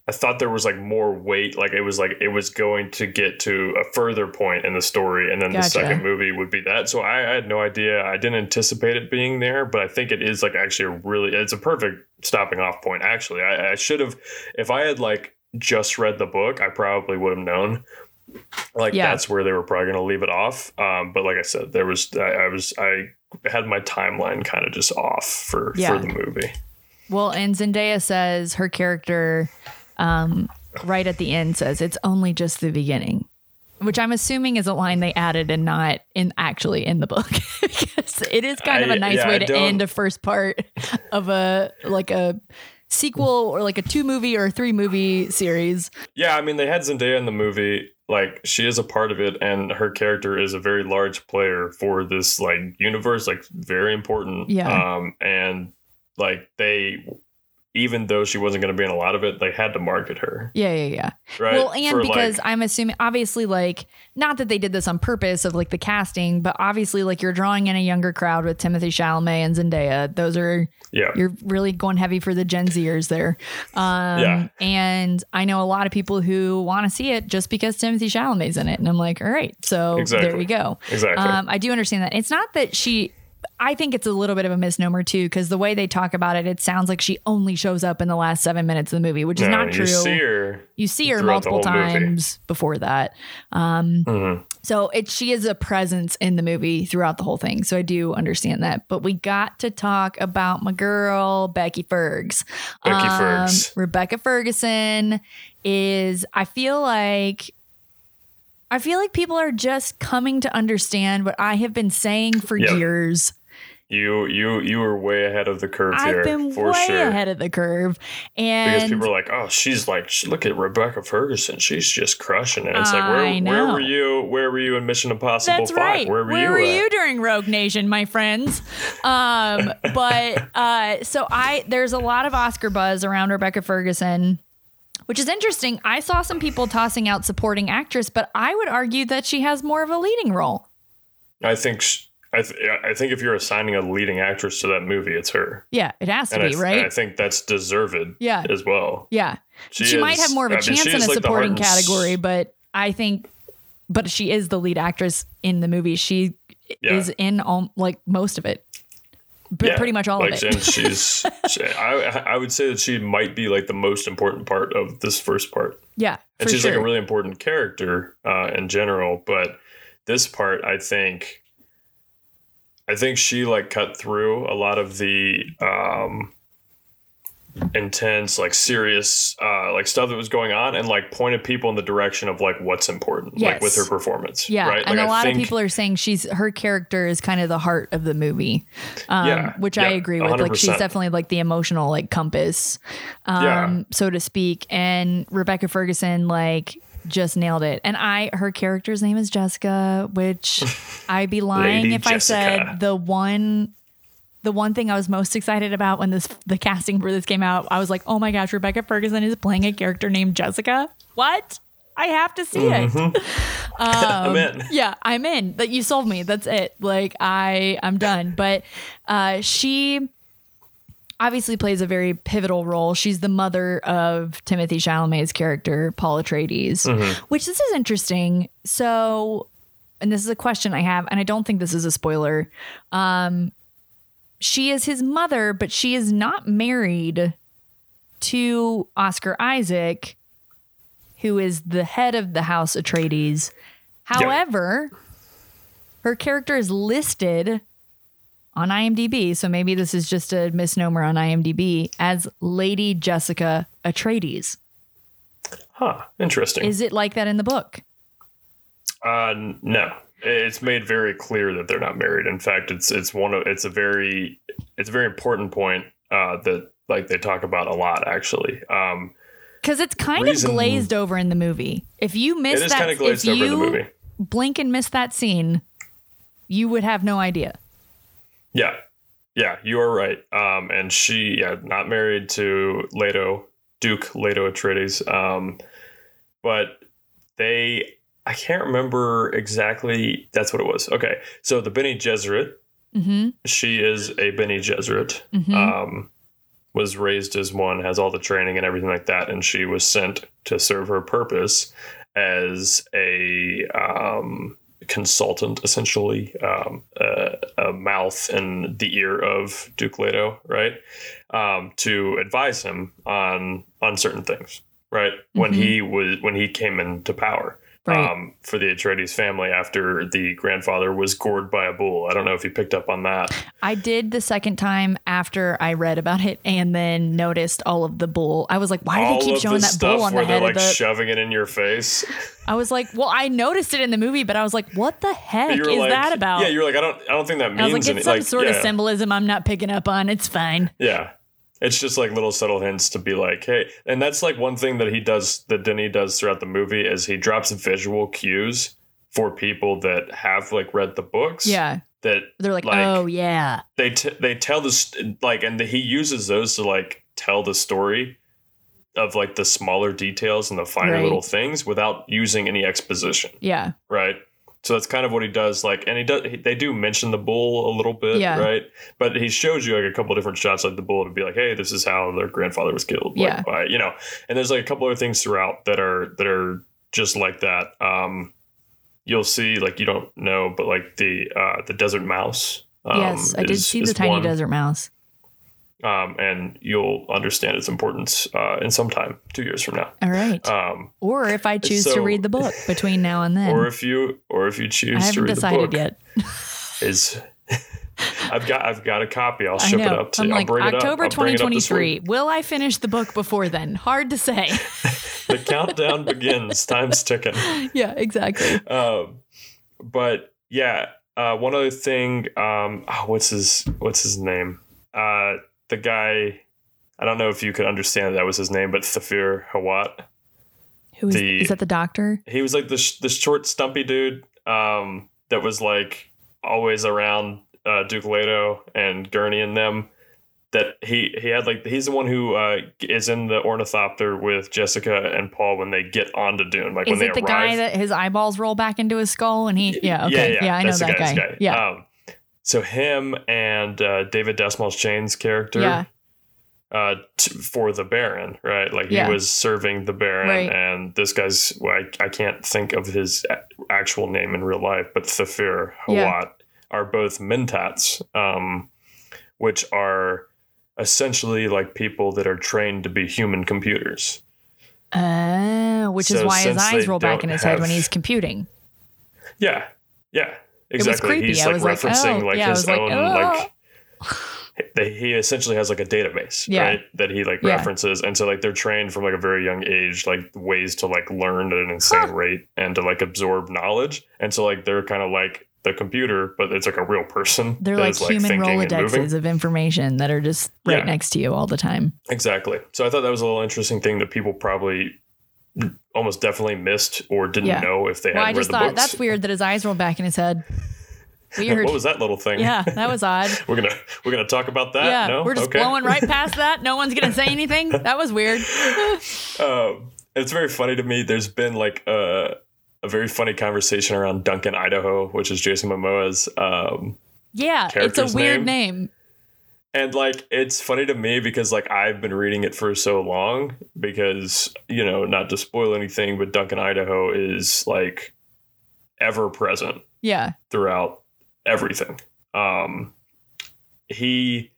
I thought there was like more weight, like it was like it was going to get to a further point in the story, and then Gotcha. the second movie would be that. So I, I had no idea. I didn't anticipate it being there, but I think it is like actually a really, it's a perfect stopping off point. Actually, I, I should have, if I had like just read the book, I probably would have known. Like Yeah. that's where they were probably going to leave it off. Um, but like I said, there was I, I was I had my timeline kind of just off for Yeah. for the movie. Well, and Zendaya says her character, um, right at the end, says it's only just the beginning, which I'm assuming is a line they added and not in actually in the book because it is kind of a nice yeah, way to end a first part of a like a sequel or like a two movie or a three movie series. Yeah, I mean they had Zendaya in the movie. Like she is a part of it, and her character is a very large player for this like universe. Like very important. Yeah. Um, and like they, even though she wasn't going to be in a lot of it, they had to market her. Yeah, yeah, yeah. Right. Well, and For, because like- I'm assuming, obviously, like, not that they did this on purpose of like the casting, but obviously, like, you're drawing in a younger crowd with Timothée Chalamet and Zendaya. Those are, Yeah. you're really going heavy for the Gen Zers there. Um, Yeah. And I know a lot of people who want to see it just because Timothée Chalamet's in it. And I'm like, all right, so there Exactly. you go. Exactly. Um, I do understand that. It's not that she, I think it's a little bit of a misnomer too, because the way they talk about it, it sounds like she only shows up in the last seven minutes of the movie, which is No, not true. You see her. You see her multiple whole movie. times before that. Um, Mhm. So it she is a presence in the movie throughout the whole thing. So I do understand that. But we got to talk about my girl Becky Fergs. Becky Fergs. Rebecca Ferguson is I feel like I feel like people are just coming to understand what I have been saying for Yep. years. You you you were way ahead of the curve here I've been for way sure. ahead of the curve. And because people are like, oh, she's like, look at Rebecca Ferguson. She's just crushing it. It's like, where, I where were you? Where were you in Mission Impossible That's 5? right. Where were you? Where you were at? you during Rogue Nation, my friends? Um, but uh, so I there's a lot of Oscar buzz around Rebecca Ferguson, which is interesting. I saw some people tossing out supporting actress, but I would argue that she has more of a leading role. I think sh- I, th- I think if you're assigning a leading actress to that movie, it's her. Yeah, it has to And I, be, th- right? I think that's deserved Yeah. as well. yeah. She, She might have more of a I chance she in a like supporting and s- category, but I think but she is the lead actress in the movie. She Yeah. is in all, like most of it. But Yeah, pretty much all like, of it. And she's, she, I, I would say that she might be like the most important part of this first part. yeah. and she's sure. like a really important character uh, in general. But this part, I think, I think she like cut through a lot of the um, intense, like serious, uh, like stuff that was going on, and like pointed people in the direction of like what's important, like with her performance. Yeah, right? and Like, a lot of people are saying she's her character is kind of the heart of the movie, um, Yeah, which I agree with. Like she's definitely like the emotional like compass, um, Yeah. so to speak. And Rebecca Ferguson like just nailed it. And I her character's name is Jessica, which I'd be lying if I said the one. The one thing I was most excited about when this the casting for this came out, I was like, "Oh my gosh, Rebecca Ferguson is playing a character named Jessica." What? I have to see it. I'm in. yeah i'm in. That you sold me. That's it. Like i i'm done. But uh she obviously plays a very pivotal role. She's the mother of timothée chalamet's character paul atreides which this is interesting. So and this is a question i have and i don't think this is a spoiler. Um she is his mother but she is not married to oscar isaac who is the head of the house atreides However, her character is listed on IMDb, so maybe this is just a misnomer on IMDb as Lady Jessica Atreides. Huh. Interesting. Is it like that in the book? Uh, no, it's made very clear that they're not married. In fact, it's it's one of it's a very it's a very important point uh, that like they talk about a lot actually. Um, Because it's kind Reason- of glazed over in the movie. If you miss that, kind of glazed if over in the you blink and miss that scene, you would have no idea. Yeah, yeah, you are right. Um, and she yeah not married to Leto Duke Leto Atreides. Um, but they I can't remember exactly. That's what it was. Okay, so the Bene Gesserit. hmm she is a Bene Gesserit. Mhm. Um, was raised as one, has all the training and everything like that, and she was sent to serve her purpose as a um, consultant, essentially, um, a, a mouth and the ear of Duke Leto, right? Um, to advise him on on certain things, right? When Mhm. he was when he came into power Right. um, for the Atreides family after the grandfather was gored by a bull. I don't know if you picked up on that. I did the second time after I read about it and then noticed all of the bull. I was like, why do they keep showing that bull on the head they're of like the? shoving it in your face. I was like, well, I noticed it in the movie, but I was like, what the heck is like, that about? Yeah, you're like, I don't, I don't think that I was means like, any- it's some like, sort of symbolism I'm not picking up on. It's fine. Yeah. It's just like little subtle hints to be like, hey, and that's like one thing that he does, that Denny does throughout the movie is he drops visual cues for people that have like read the books. Yeah. That They're like, Like- oh, yeah. they t- they tell this like and he uses those to like tell the story of like the smaller details and the finer Right. little things without using any exposition Yeah. right so that's kind of what he does like and he does he- they do mention the bull a little bit Yeah. right but he shows you like a couple different shots like the bull to be like hey this is how their grandfather was killed like, Yeah. by you know and there's like a couple other things throughout that are that are just like that um you'll see like you don't know but like the uh the desert mouse Um, yes, I did is- see the tiny one, desert mouse. Um, and you'll understand its importance uh, in some time, two years from now. All right. Um, or if I choose to read the book between now and then. or if you or if you choose to read the book, yet. is I've got I've got a copy. I'll ship it up to I'm you. like I'll bring October it up. I'll bring it up 2023. Will I finish the book before then? Hard to say. The countdown begins. Time's ticking. yeah, exactly. Um, but yeah, uh, one other thing. Um, oh, what's his What's his name? Uh, the guy. I don't know if you could understand that was his name, but Thufir Hawat. Who is, The- is that? The doctor? He was like the sh- the short, stumpy dude um, that was like always around uh, Duke Leto and Gurney and them. That he he had like he's the one who uh, is in the ornithopter with Jessica and Paul when they get onto Dune. Like Is when they it the arrive. guy that his eyeballs roll back into his skull and he? Yeah. Okay. Yeah. I know that's the that guy's guy. Yeah. Um, so him and uh, David Dastmalchian's character Yeah. uh, t- for the Baron, right? Like Yeah. he was serving the Baron, Right. and this guy's well, I, I can't think of his actual name in real life, but Thufir Hawat Yeah. are both Mentats, um, which are essentially like people that are trained to be human computers. Oh, which is why his eyes roll back in his head when he's computing. Yeah, yeah, exactly. He's like was like, referencing oh, like yeah, his was like, own oh. like. He essentially has like a database, Yeah. right? That he like Yeah. references, and so like they're trained from like a very young age, like ways to like learn at an insane rate and to like absorb knowledge, and so like they're kind of like the computer, but it's like a real person. They're like is, human thinking. Rolodexes of information that are just right Yeah. next to you all the time. Exactly. So I thought that was a little interesting thing that people probably almost definitely missed or didn't Yeah. know if they Well, hadn't read just the thought books. that's weird that his eyes rolled back in his head. Weird. what was that little thing? Yeah, that was odd. we're gonna we're gonna talk about that. yeah, no, we're just okay. blowing right past that. No one's gonna say anything. That was weird. Um, it's very funny to me. There's been like a a very funny conversation around Duncan, Idaho, which is Jason Momoa's. Um, Yeah, it's a weird name? name. And like it's funny to me because like I've been reading it for so long because you know not to spoil anything, but Duncan, Idaho is like ever present Yeah, throughout everything. Um, he,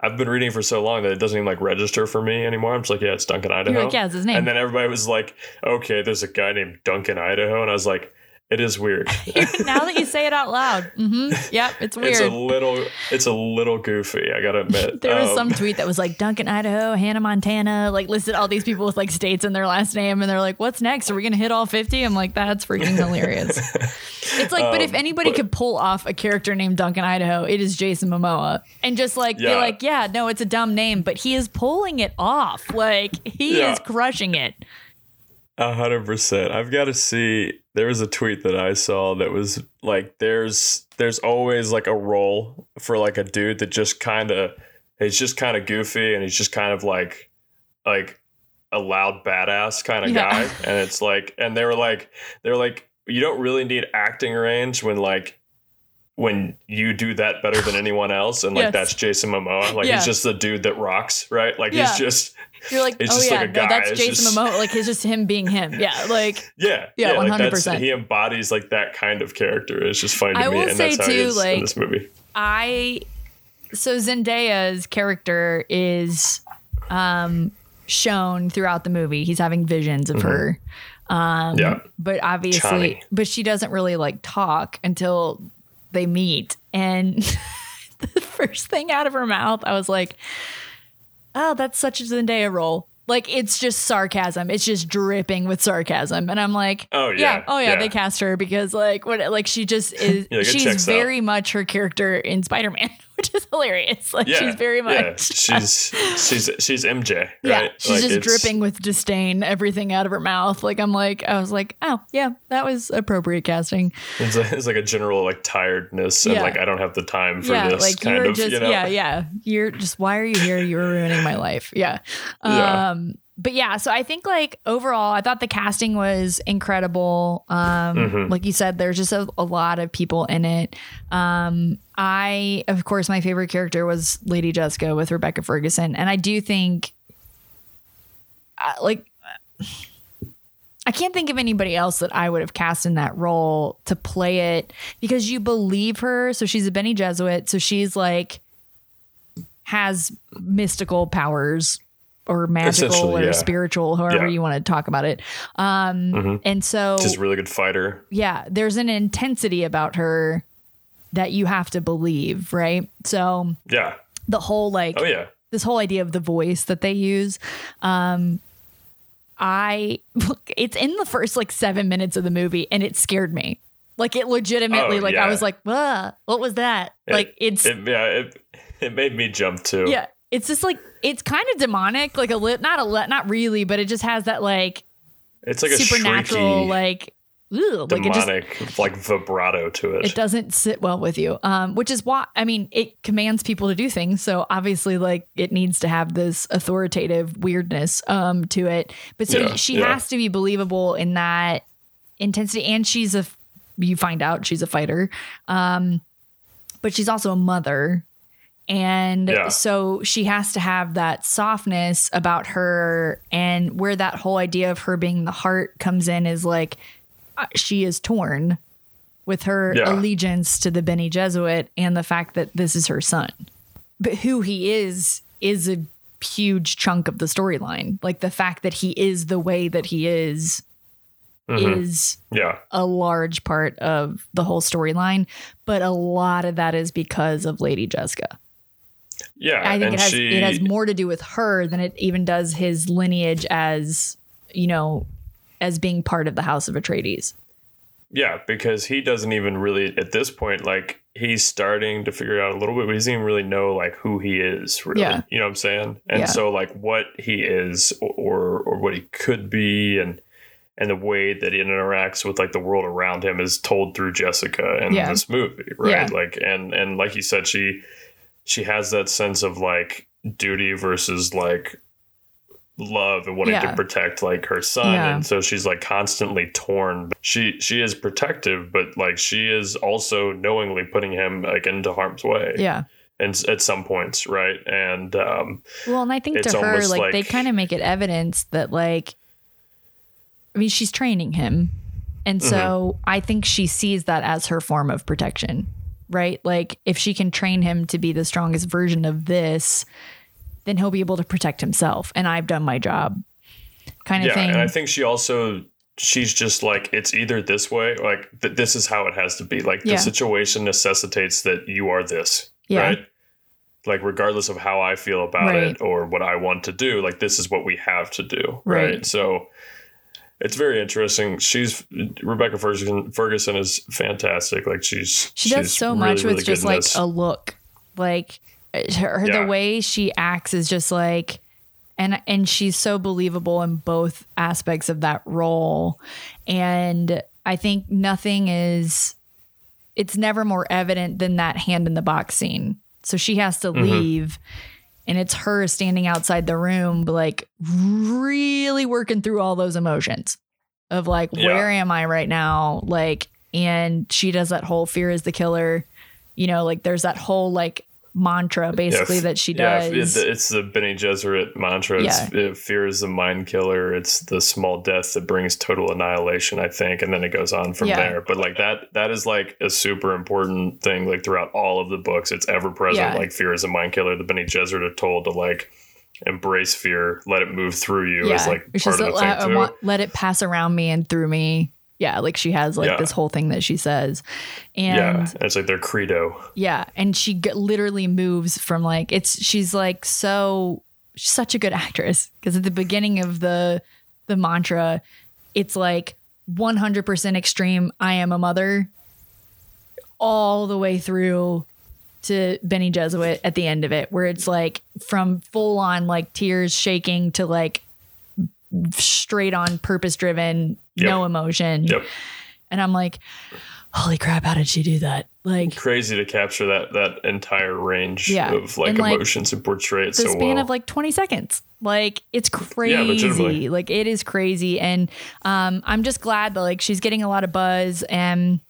I've been reading for so long that it doesn't even like register for me anymore. I'm just like, yeah, it's Duncan, Idaho. like, yeah, it's his name. And then everybody was like, okay, there's a guy named Duncan, Idaho. And I was like, it is weird. now that you say it out loud, hmm yep, it's weird. it's a little, it's a little goofy. I gotta admit. There was Um, some tweet that was like Duncan, Idaho, Hannah, Montana, like listed all these people with like states in their last name, and they're like, "What's next? Are we gonna hit all 50? I'm like, "That's freaking hilarious." it's like, but if Um, anybody but- could pull off a character named Duncan, Idaho, it is Jason Momoa, and just like be like, "Yeah, no, it's a dumb name, but he is pulling it off. Like he Yeah. is crushing it." A hundred percent. I've got to see. There was a tweet that I saw that was like, "There's, there's always like a role for like a dude that just kind of, he's just kind of goofy and he's just kind of like, like a loud badass kind of Yeah. guy." And it's like, and they were like, they were like, you don't really need acting range when like. When you do that better than anyone else, and like Yes. that's Jason Momoa, like Yeah. he's just the dude that rocks, right? Like Yeah. he's just, You're like, It's "Oh yeah, like no, that's Jason just- Momoa. Like it's just him being him. Yeah, like Yeah, Yeah, like that's 100%. he embodies like that kind of character. It's just funny to I me, will and say, that's how too, is like- in this movie. I so Zendaya's character is um shown throughout the movie. He's having visions of her. Um Yeah. but obviously but she doesn't really like talk until they meet and the first thing out of her mouth I was like oh that's such a Zendaya role. Like it's just sarcasm. It's just dripping with sarcasm, and I'm like, Oh, yeah. oh yeah, Yeah. they cast her because like what, like she just is. Yeah, she's checks out. very much her character in Spider Man, which is hilarious. Like Yeah, she's very much. Yeah, she's she's she's MJ. Right? Yeah, she's Like, just dripping with disdain, everything out of her mouth. Like I'm like, I was like, oh yeah, that was appropriate casting. It's, a- it's like a general like tiredness and Yeah. like I don't have the time for this like kind of just you know. yeah, yeah. You're just why are you here? You're ruining my life. Yeah. Yeah. Um but yeah, so I think like overall, I thought the casting was incredible. Um, Mm-hmm. like you said, there's just a, a lot of people in it. Um, I, of course, my favorite character was Lady Jessica with Rebecca Ferguson, and I do think, uh, like, I I can't think of anybody else that I would have cast in that role to play it because you believe her. So she's a Bene Gesserit. So she's like has mystical powers or magical or yeah. spiritual, however Yeah. you want to talk about it. Um, Mhm. and so Just a really good fighter. yeah, there's an intensity about her that you have to believe, right? So Yeah. the whole like Oh yeah. this whole idea of the voice that they use um i it's in the first like seven minutes of the movie and it scared me like it legitimately Oh, like yeah. i was like "Whoa, what was that It- like it's it, yeah. It, it made me jump too. yeah it's just like it's kind of demonic like a lit not a lit not really but it just has that like It's like a supernatural shrieky, like Ugh, like it just like vibrato to it. it doesn't sit well with you um which is why i mean it commands people to do things so obviously like it needs to have this authoritative weirdness um to it but so Yeah, she yeah. has to be believable in that intensity and she's a you find out she's a fighter um but she's also a mother and Yeah. so she has to have that softness about her and where that whole idea of her being the heart comes in is like uh, she is torn with her Yeah. allegiance to the Bene Gesserit and the fact that this is her son. But who he is is a huge chunk of the storyline. Like the fact that he is the way that he is Mhm. is yeah. a large part of the whole storyline, but a lot of that is because of Lady Jessica. Yeah. I think and it has she, it has more to do with her than it even does his lineage as, you know, as being part of the House of Atreides. Yeah, because he doesn't even really at this point like he's starting to figure it out a little bit, but he doesn't even really know like who he is really. Yeah. You know what I'm saying? And Yeah. so like what he is or or what he could be and and the way that he interacts with like the world around him is told through Jessica in Yeah. this movie, right? Like and and like you said, she she has that sense of like duty versus like love and wanting Yeah. to protect like her son Yeah. and so she's like constantly torn she she is protective but like she is also knowingly putting him like into harm's way Yeah. and at some points right and um Well, and I think to her, almost like, they kind of make it evidence that, like, I mean, she's training him. And so Mm-hmm. I think she sees that as her form of protection, right? Like, if she can train him to be the strongest version of this, then he'll be able to protect himself. And I've done my job, kind of yeah thing. and i think she also she's just like it's either this way like th- this is how it has to be like Yeah. the situation necessitates that you are this Yeah. right like regardless of how i feel about Right. it or what i want to do like this is what we have to do right, Right. so it's very interesting. She's rebecca ferguson ferguson is fantastic. Like she's she does she's so really, much with good just like a look. Like her, her- Yeah. the way she acts is just like and and she's so believable in both aspects of that role. And i think nothing is it's never more evident than that hand in the box scene. So she has to Mm-hmm. leave and it's her standing outside the room like really working through all those emotions of like Yeah. where am i right now like and she does that whole fear is the killer you know like there's that whole like mantra basically Yeah, that she yeah, does it- it's the Bene Gesserit mantra. It's, it, fear is the mind killer. It's the small death that brings total annihilation, I think. And then it goes on from Yeah. there. But like that, that is like a super important thing, like throughout all of the books. It's ever present. Yeah. Like fear is a mind killer. The Bene Gesserit are told to like embrace fear, let it move through you. Is like part of the let, thing too. want- let it pass around me and through me yeah like she has like Yeah. this whole thing that she says and yeah, it's like their credo. Yeah, and she g- literally moves from like it's she's like so she's such a good actress because at the beginning of the the mantra it's like 100% extreme I am a mother all the way through to Bene Gesserit at the end of it where it's like from full on like tears shaking to like straight on purpose driven no emotion Yep. and I'm like holy crap how did she do that like Crazy to capture that that entire range Yeah. of like And, like, emotions and portray it the so span well. of like 20 seconds. Like it's Yeah, crazy. like it is crazy. And um, I'm just glad that like she's getting a lot of buzz and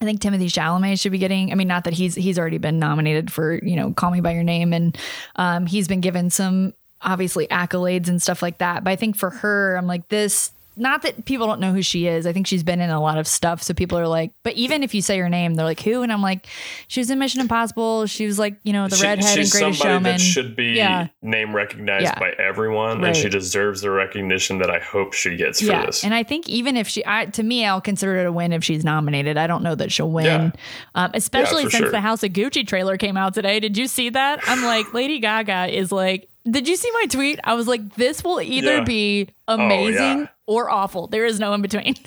I think Timothée Chalamet should be getting. I mean, not that he's he's already been nominated for you know Call Me by Your Name, and um, he's been given some obviously accolades and stuff like that. But I think for her, I'm like this. Not that people don't know who she is. I think she's been in a lot of stuff. So people are like, but even if you say her name, they're like, who? And I'm like, she was in Mission Impossible. She was like, you know, the She- redhead she's Greatest somebody Showman. that should be Yeah. name recognized Yeah. by everyone, Right. and she deserves the recognition that I hope she gets for yeah, this. and I think even if she, I, to me, I'll consider it a win if she's nominated. I don't know that she'll win, um, especially since sure. the House of Gucci trailer came out today. Did you see that? I'm like, Lady Gaga is like, did you see my tweet? I was like, this will either Yeah. be oh, amazing yeah. or awful. There is no in between.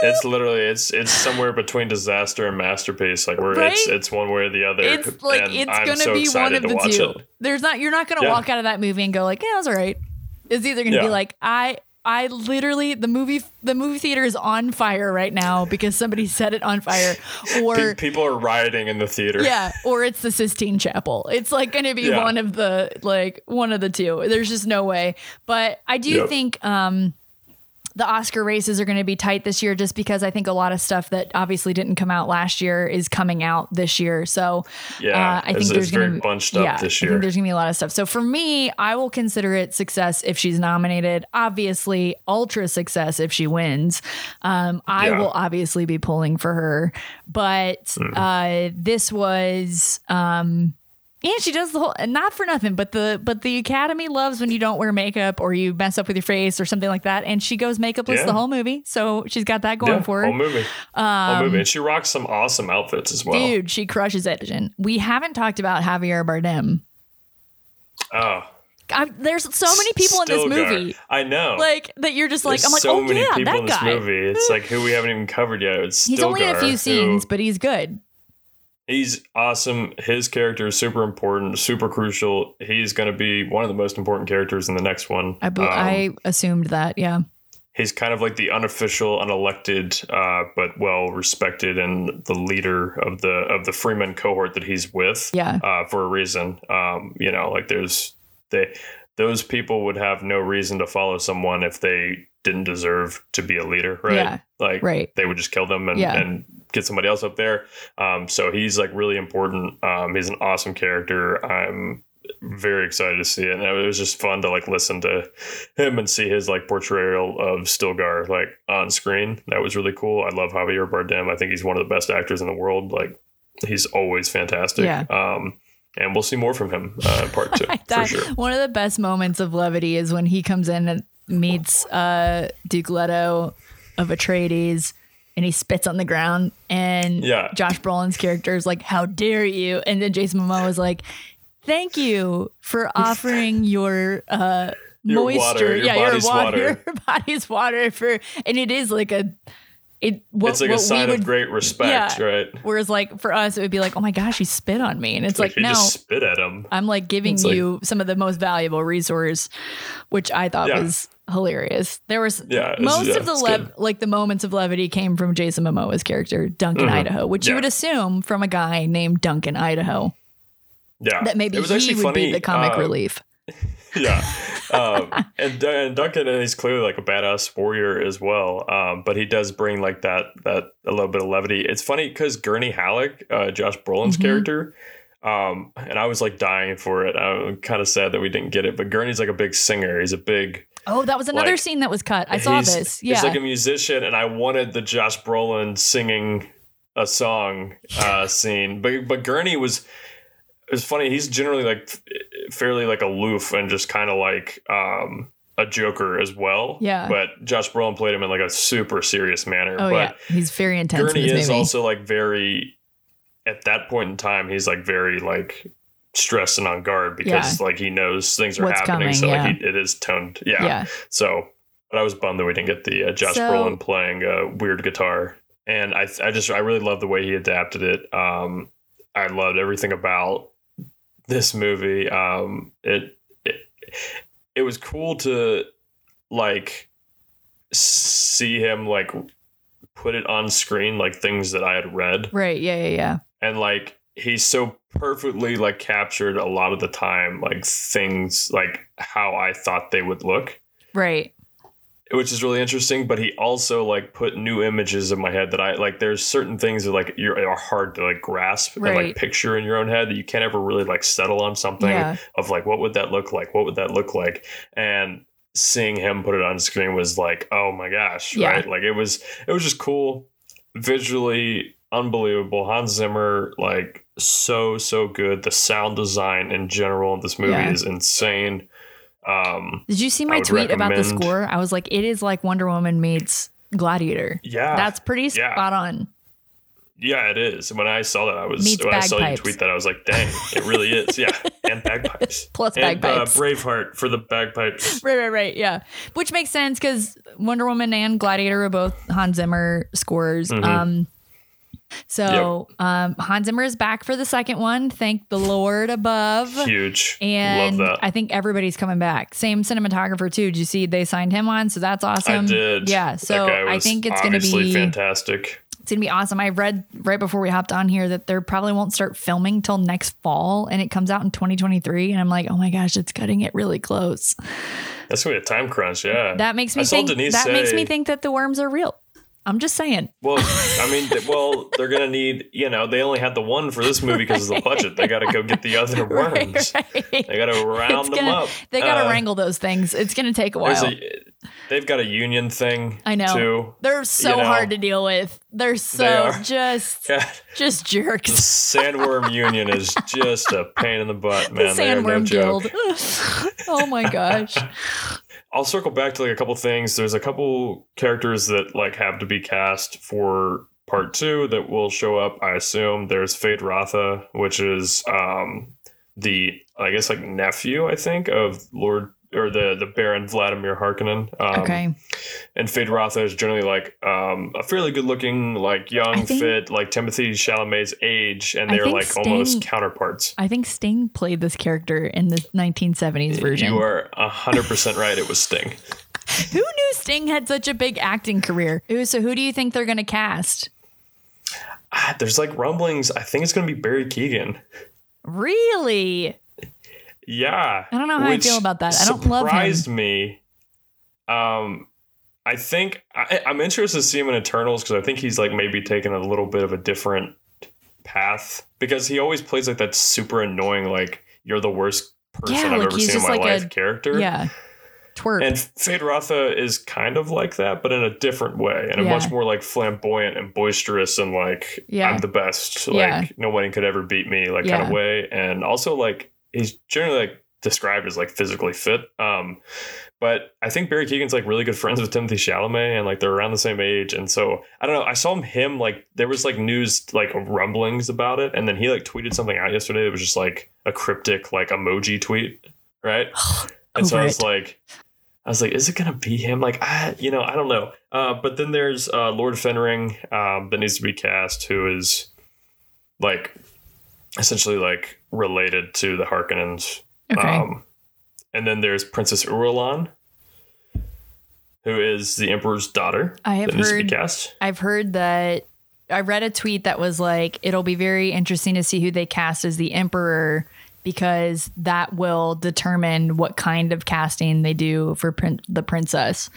it's literally it's it's somewhere between disaster and masterpiece. Like where it's Right? it's one way or the other. it's like and it's I'm gonna so be one of the two. it. There's not you're not gonna Yeah. walk out of that movie and go like, yeah, that's all right. It's either gonna be like I I literally the movie the movie theater is on fire right now because somebody set it on fire, Pe- or people are rioting in the theater. yeah, or it's the Sistine Chapel. It's like going to be Yeah. one of the like one of the two. There's just no way. But I do Yep. think um the Oscar races are going to be tight this year just because I think a lot of stuff that obviously didn't come out last year is coming out this year. So Yeah, uh, I think there's going to be bunched up yeah, this year. there's going to be a lot of stuff. So for me, I will consider it success if she's nominated. Obviously, ultra success if she wins. Um, I Yeah. will obviously be pulling for her, but Hmm. uh, this was. Um, yeah, she does the whole and not for nothing, but the but the Academy loves when you don't wear makeup or you mess up with your face or something like that. And she goes makeupless Yeah. the whole movie, so she's got that going Yeah, for her. whole movie, whole movie, and she rocks some awesome outfits as well. Um, Dude, she crushes it. And We haven't talked about Javier Bardem. Oh, I, there's so many people in this Stilgar. movie, I know. like that. You're just like There's I'm like, so oh many yeah, people that in this guy. movie. It's like who we haven't even covered yet. It's He's only in a Stilgar, few who- scenes, but he's good. He's awesome. His character is super important, super crucial. He's going to be one of the most important characters in the next one. I Um, I assumed that. Yeah, he's kind of like the unofficial, unelected, uh, but well respected, and the leader of the of the Fremen cohort that he's with. Yeah. uh, for a reason. Um, you know, like there's they those people would have no reason to follow someone if they didn't deserve to be a leader, right? Yeah, like right. they would just kill them and, Yeah. and get somebody else up there. Um, so he's like really important. Um, he's an awesome character. I'm very excited to see it. And it was just fun to like listen to him and see his like portrayal of Stilgar like on screen. That was really cool. I love Javier Bardem. I think he's one of the best actors in the world. Like he's always fantastic. Yeah. Um, and we'll see more from him uh, part two for sure. one of the best moments of levity is when he comes in and meets uh, Duke Leto of Atreides. And he spits on the ground, and Yeah. Josh Brolin's character is like, "How dare you?" And then Jason Momoa is like, "Thank you for offering your uh, Your moisture, water, your yeah, body's your water, water. your body's water for." And it is like a, it. What, it's like a sign would, of great respect, yeah. right? Whereas, like for us, it would be like, "Oh my gosh, he spit on me," and it's like, he no, spit at him. I'm like giving It's like- you some of the most valuable resource, which I thought Yeah. was hilarious. There was Yeah, most yeah, of the lev- like the moments of levity came from Jason Momoa's character Duncan Idaho, which you Mm-hmm. Would assume from a guy named Duncan Idaho Yeah, that maybe he would funny, be the comic uh, relief. yeah. Um, and, and Duncan is clearly like a badass warrior as well. Um, but he does bring like that that a little bit of levity. It's funny because Gurney Halleck, uh, Josh Brolin's Mm-hmm. character, um, and I was like dying for it. I'm kind of sad that we didn't get it. But Gurney's like a big singer. He's a big. Oh, that was another like, scene that was cut. I saw this. Yeah. He's like a musician, and I wanted the Josh Brolin singing a song uh, scene. But but Gurney was it was funny. He's generally like fairly like aloof and just kind of like um, a joker as well. Yeah. But Josh Brolin played him in like a super serious manner. oh but yeah, he's very intense Gurney in is also like very at that point in time. He's like very like stressed and on guard because like he knows things are What's happening. coming, so yeah. like he, it is toned. Yeah. yeah. So, but I was bummed that we didn't get the uh, Josh So- Brolin playing uh, weird guitar, and I I just I really love the way he adapted it. Um, I loved everything about this movie. Um, it it it was cool to like see him like put it on screen like things that I had read Right. Yeah. Yeah. Yeah. and like he's so perfectly like captured a lot of the time like things like how I thought they would look Right. which is really interesting but he also like put new images in my head that I like there's certain things that like you're are hard to like grasp and like picture in your own head that you can't ever really like settle on something Yeah. of like what would that look like what would that look like and seeing him put it on screen was like, oh my gosh, Yeah. right? Like it was it was just cool, visually unbelievable. Hans Zimmer, like so so good. The sound design in general in this movie Yeah. is insane. Um, Did you see my tweet about the score? I was like, it is like Wonder Woman meets Gladiator. yeah, That's pretty yeah. spot on. Yeah, it is. When I saw that, I was Meets when I saw you tweet that, I was like, "Dang, it really is." Yeah, and bagpipes Plus and, bagpipes. Uh, Braveheart for the bagpipes. Right, right, right. Yeah. Which makes sense because Wonder Woman and Gladiator are both Hans Zimmer scores. Mhm. Um, so um, Hans Zimmer is back for the second one. Thank the Lord above. Huge. And Love that. I think everybody's coming back. Same cinematographer too. Did you see they signed him on? So that's awesome. I did. Yeah. So I think it's going to be fantastic. it's gonna be awesome. I read right before we hopped on here that they probably won't start filming till next fall, and it comes out in 2023. And I'm like, oh my gosh, it's cutting it really close. That's gonna be a time crunch. Yeah, That makes me think. That makes me think that the worms are real. I'm just saying. Well, I mean, well, they're gonna need. You know, they only had the one for this movie because of the budget. They got to go get the other worms. Right, right. They got to round It's them gonna- up. They got to Uh, wrangle those things. It's gonna take a while. a- they've got a union thing. I know. Too. They're so you know. hard to deal with. They're so are. just just the jerks. sandworm union is just a pain in the butt, man. the they are no Sandworm. Guild. oh my gosh. I'll circle back to like a couple things. There's a couple characters that like have to be cast for part two that will show up. I assume there's Feyd-Rautha, which is um the I guess like nephew I think of Lord or the the Baron Vladimir Harkonnen. Um, Okay. And Feyd-Rautha is generally like um a fairly good looking like young think- fit like Timothée Chalamet's age, and they're like Sting- almost counterparts. I think Sting played this character in the 1970s version. You are hundred percent right. It was Sting. Who knew Sting had such a big acting career? Ooh, so who do you think they're going to cast? Ah, there's like rumblings. I think it's gonna be Barry Keoghan. Really? Yeah. I don't know how I feel about that. I don't love him. Surprised me. Um, I think I, I'm interested to see him in Eternals because I think he's like maybe taking a little bit of a different path because he always plays like that super annoying like you're the worst person Yeah, I've like ever seen in my like life a- character. Yeah. Twerp. And Feyd-Rautha is kind of like that, but in a different way, and a much more like flamboyant and boisterous, and like Yeah. I'm the best, like Yeah. no one could ever beat me, like kind of way. And also like he's generally like described as like physically fit. Um, but I think Barry Keoghan's like really good friends with Timothée Chalamet, and like they're around the same age. And so I don't know. I saw him, him like there was like news like rumblings about it, and then he like tweeted something out yesterday. that was just like a cryptic like emoji tweet, right? and so I was like. I was like, is it gonna be him? Like, I, you know, I don't know. Uh, but then there's uh, Lord Fenring um, that needs to be cast, who is like essentially like related to the Harkonnens. Okay. Um, and then there's Princess Irulan, who is the Emperor's daughter. I have to heard-. I've heard that I read a tweet that was like, it'll be very interesting to see who they cast as the emperor because that will determine what kind of casting they do for prin- the princess.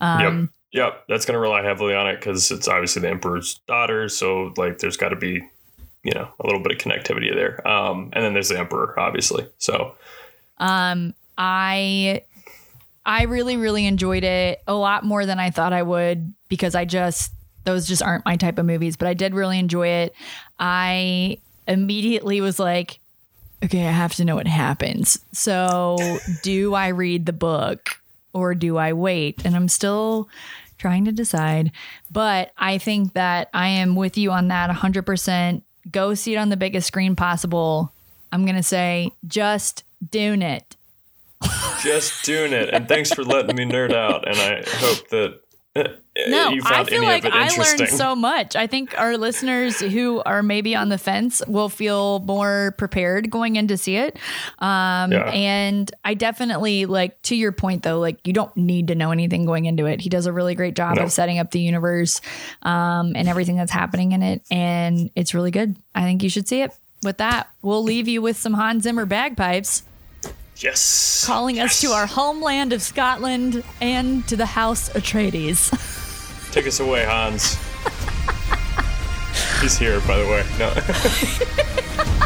Um, yep, yep. That's gonna rely heavily on it because it's obviously the Emperor's daughter. So like, there's got to be, you know, a little bit of connectivity there. Um, and then there's the Emperor, obviously. So Um, I I really really enjoyed it a lot more than I thought I would because I just those just aren't my type of movies, but I did really enjoy it. I immediately was like, okay, I have to know what happens. So, do I read the book or do I wait? And I'm still trying to decide, but I think that I am with you on that 100%. Go see it on the biggest screen possible. I'm going to say just doing it. just doing it. And thanks for letting me nerd out. And I hope that No, I feel like I learned so much. I think our listeners who are maybe on the fence will feel more prepared going in to see it. Um, Yeah. And I definitely like to your point though, like you don't need to know anything going into it. He does a really great job No. of setting up the universe um, and everything that's happening in it, and it's really good. I think you should see it. With that, we'll leave you with some Hans Zimmer bagpipes yes. calling us to our homeland of Scotland and to the House Atreides. Take us away, Hans. He's here, by the way. No.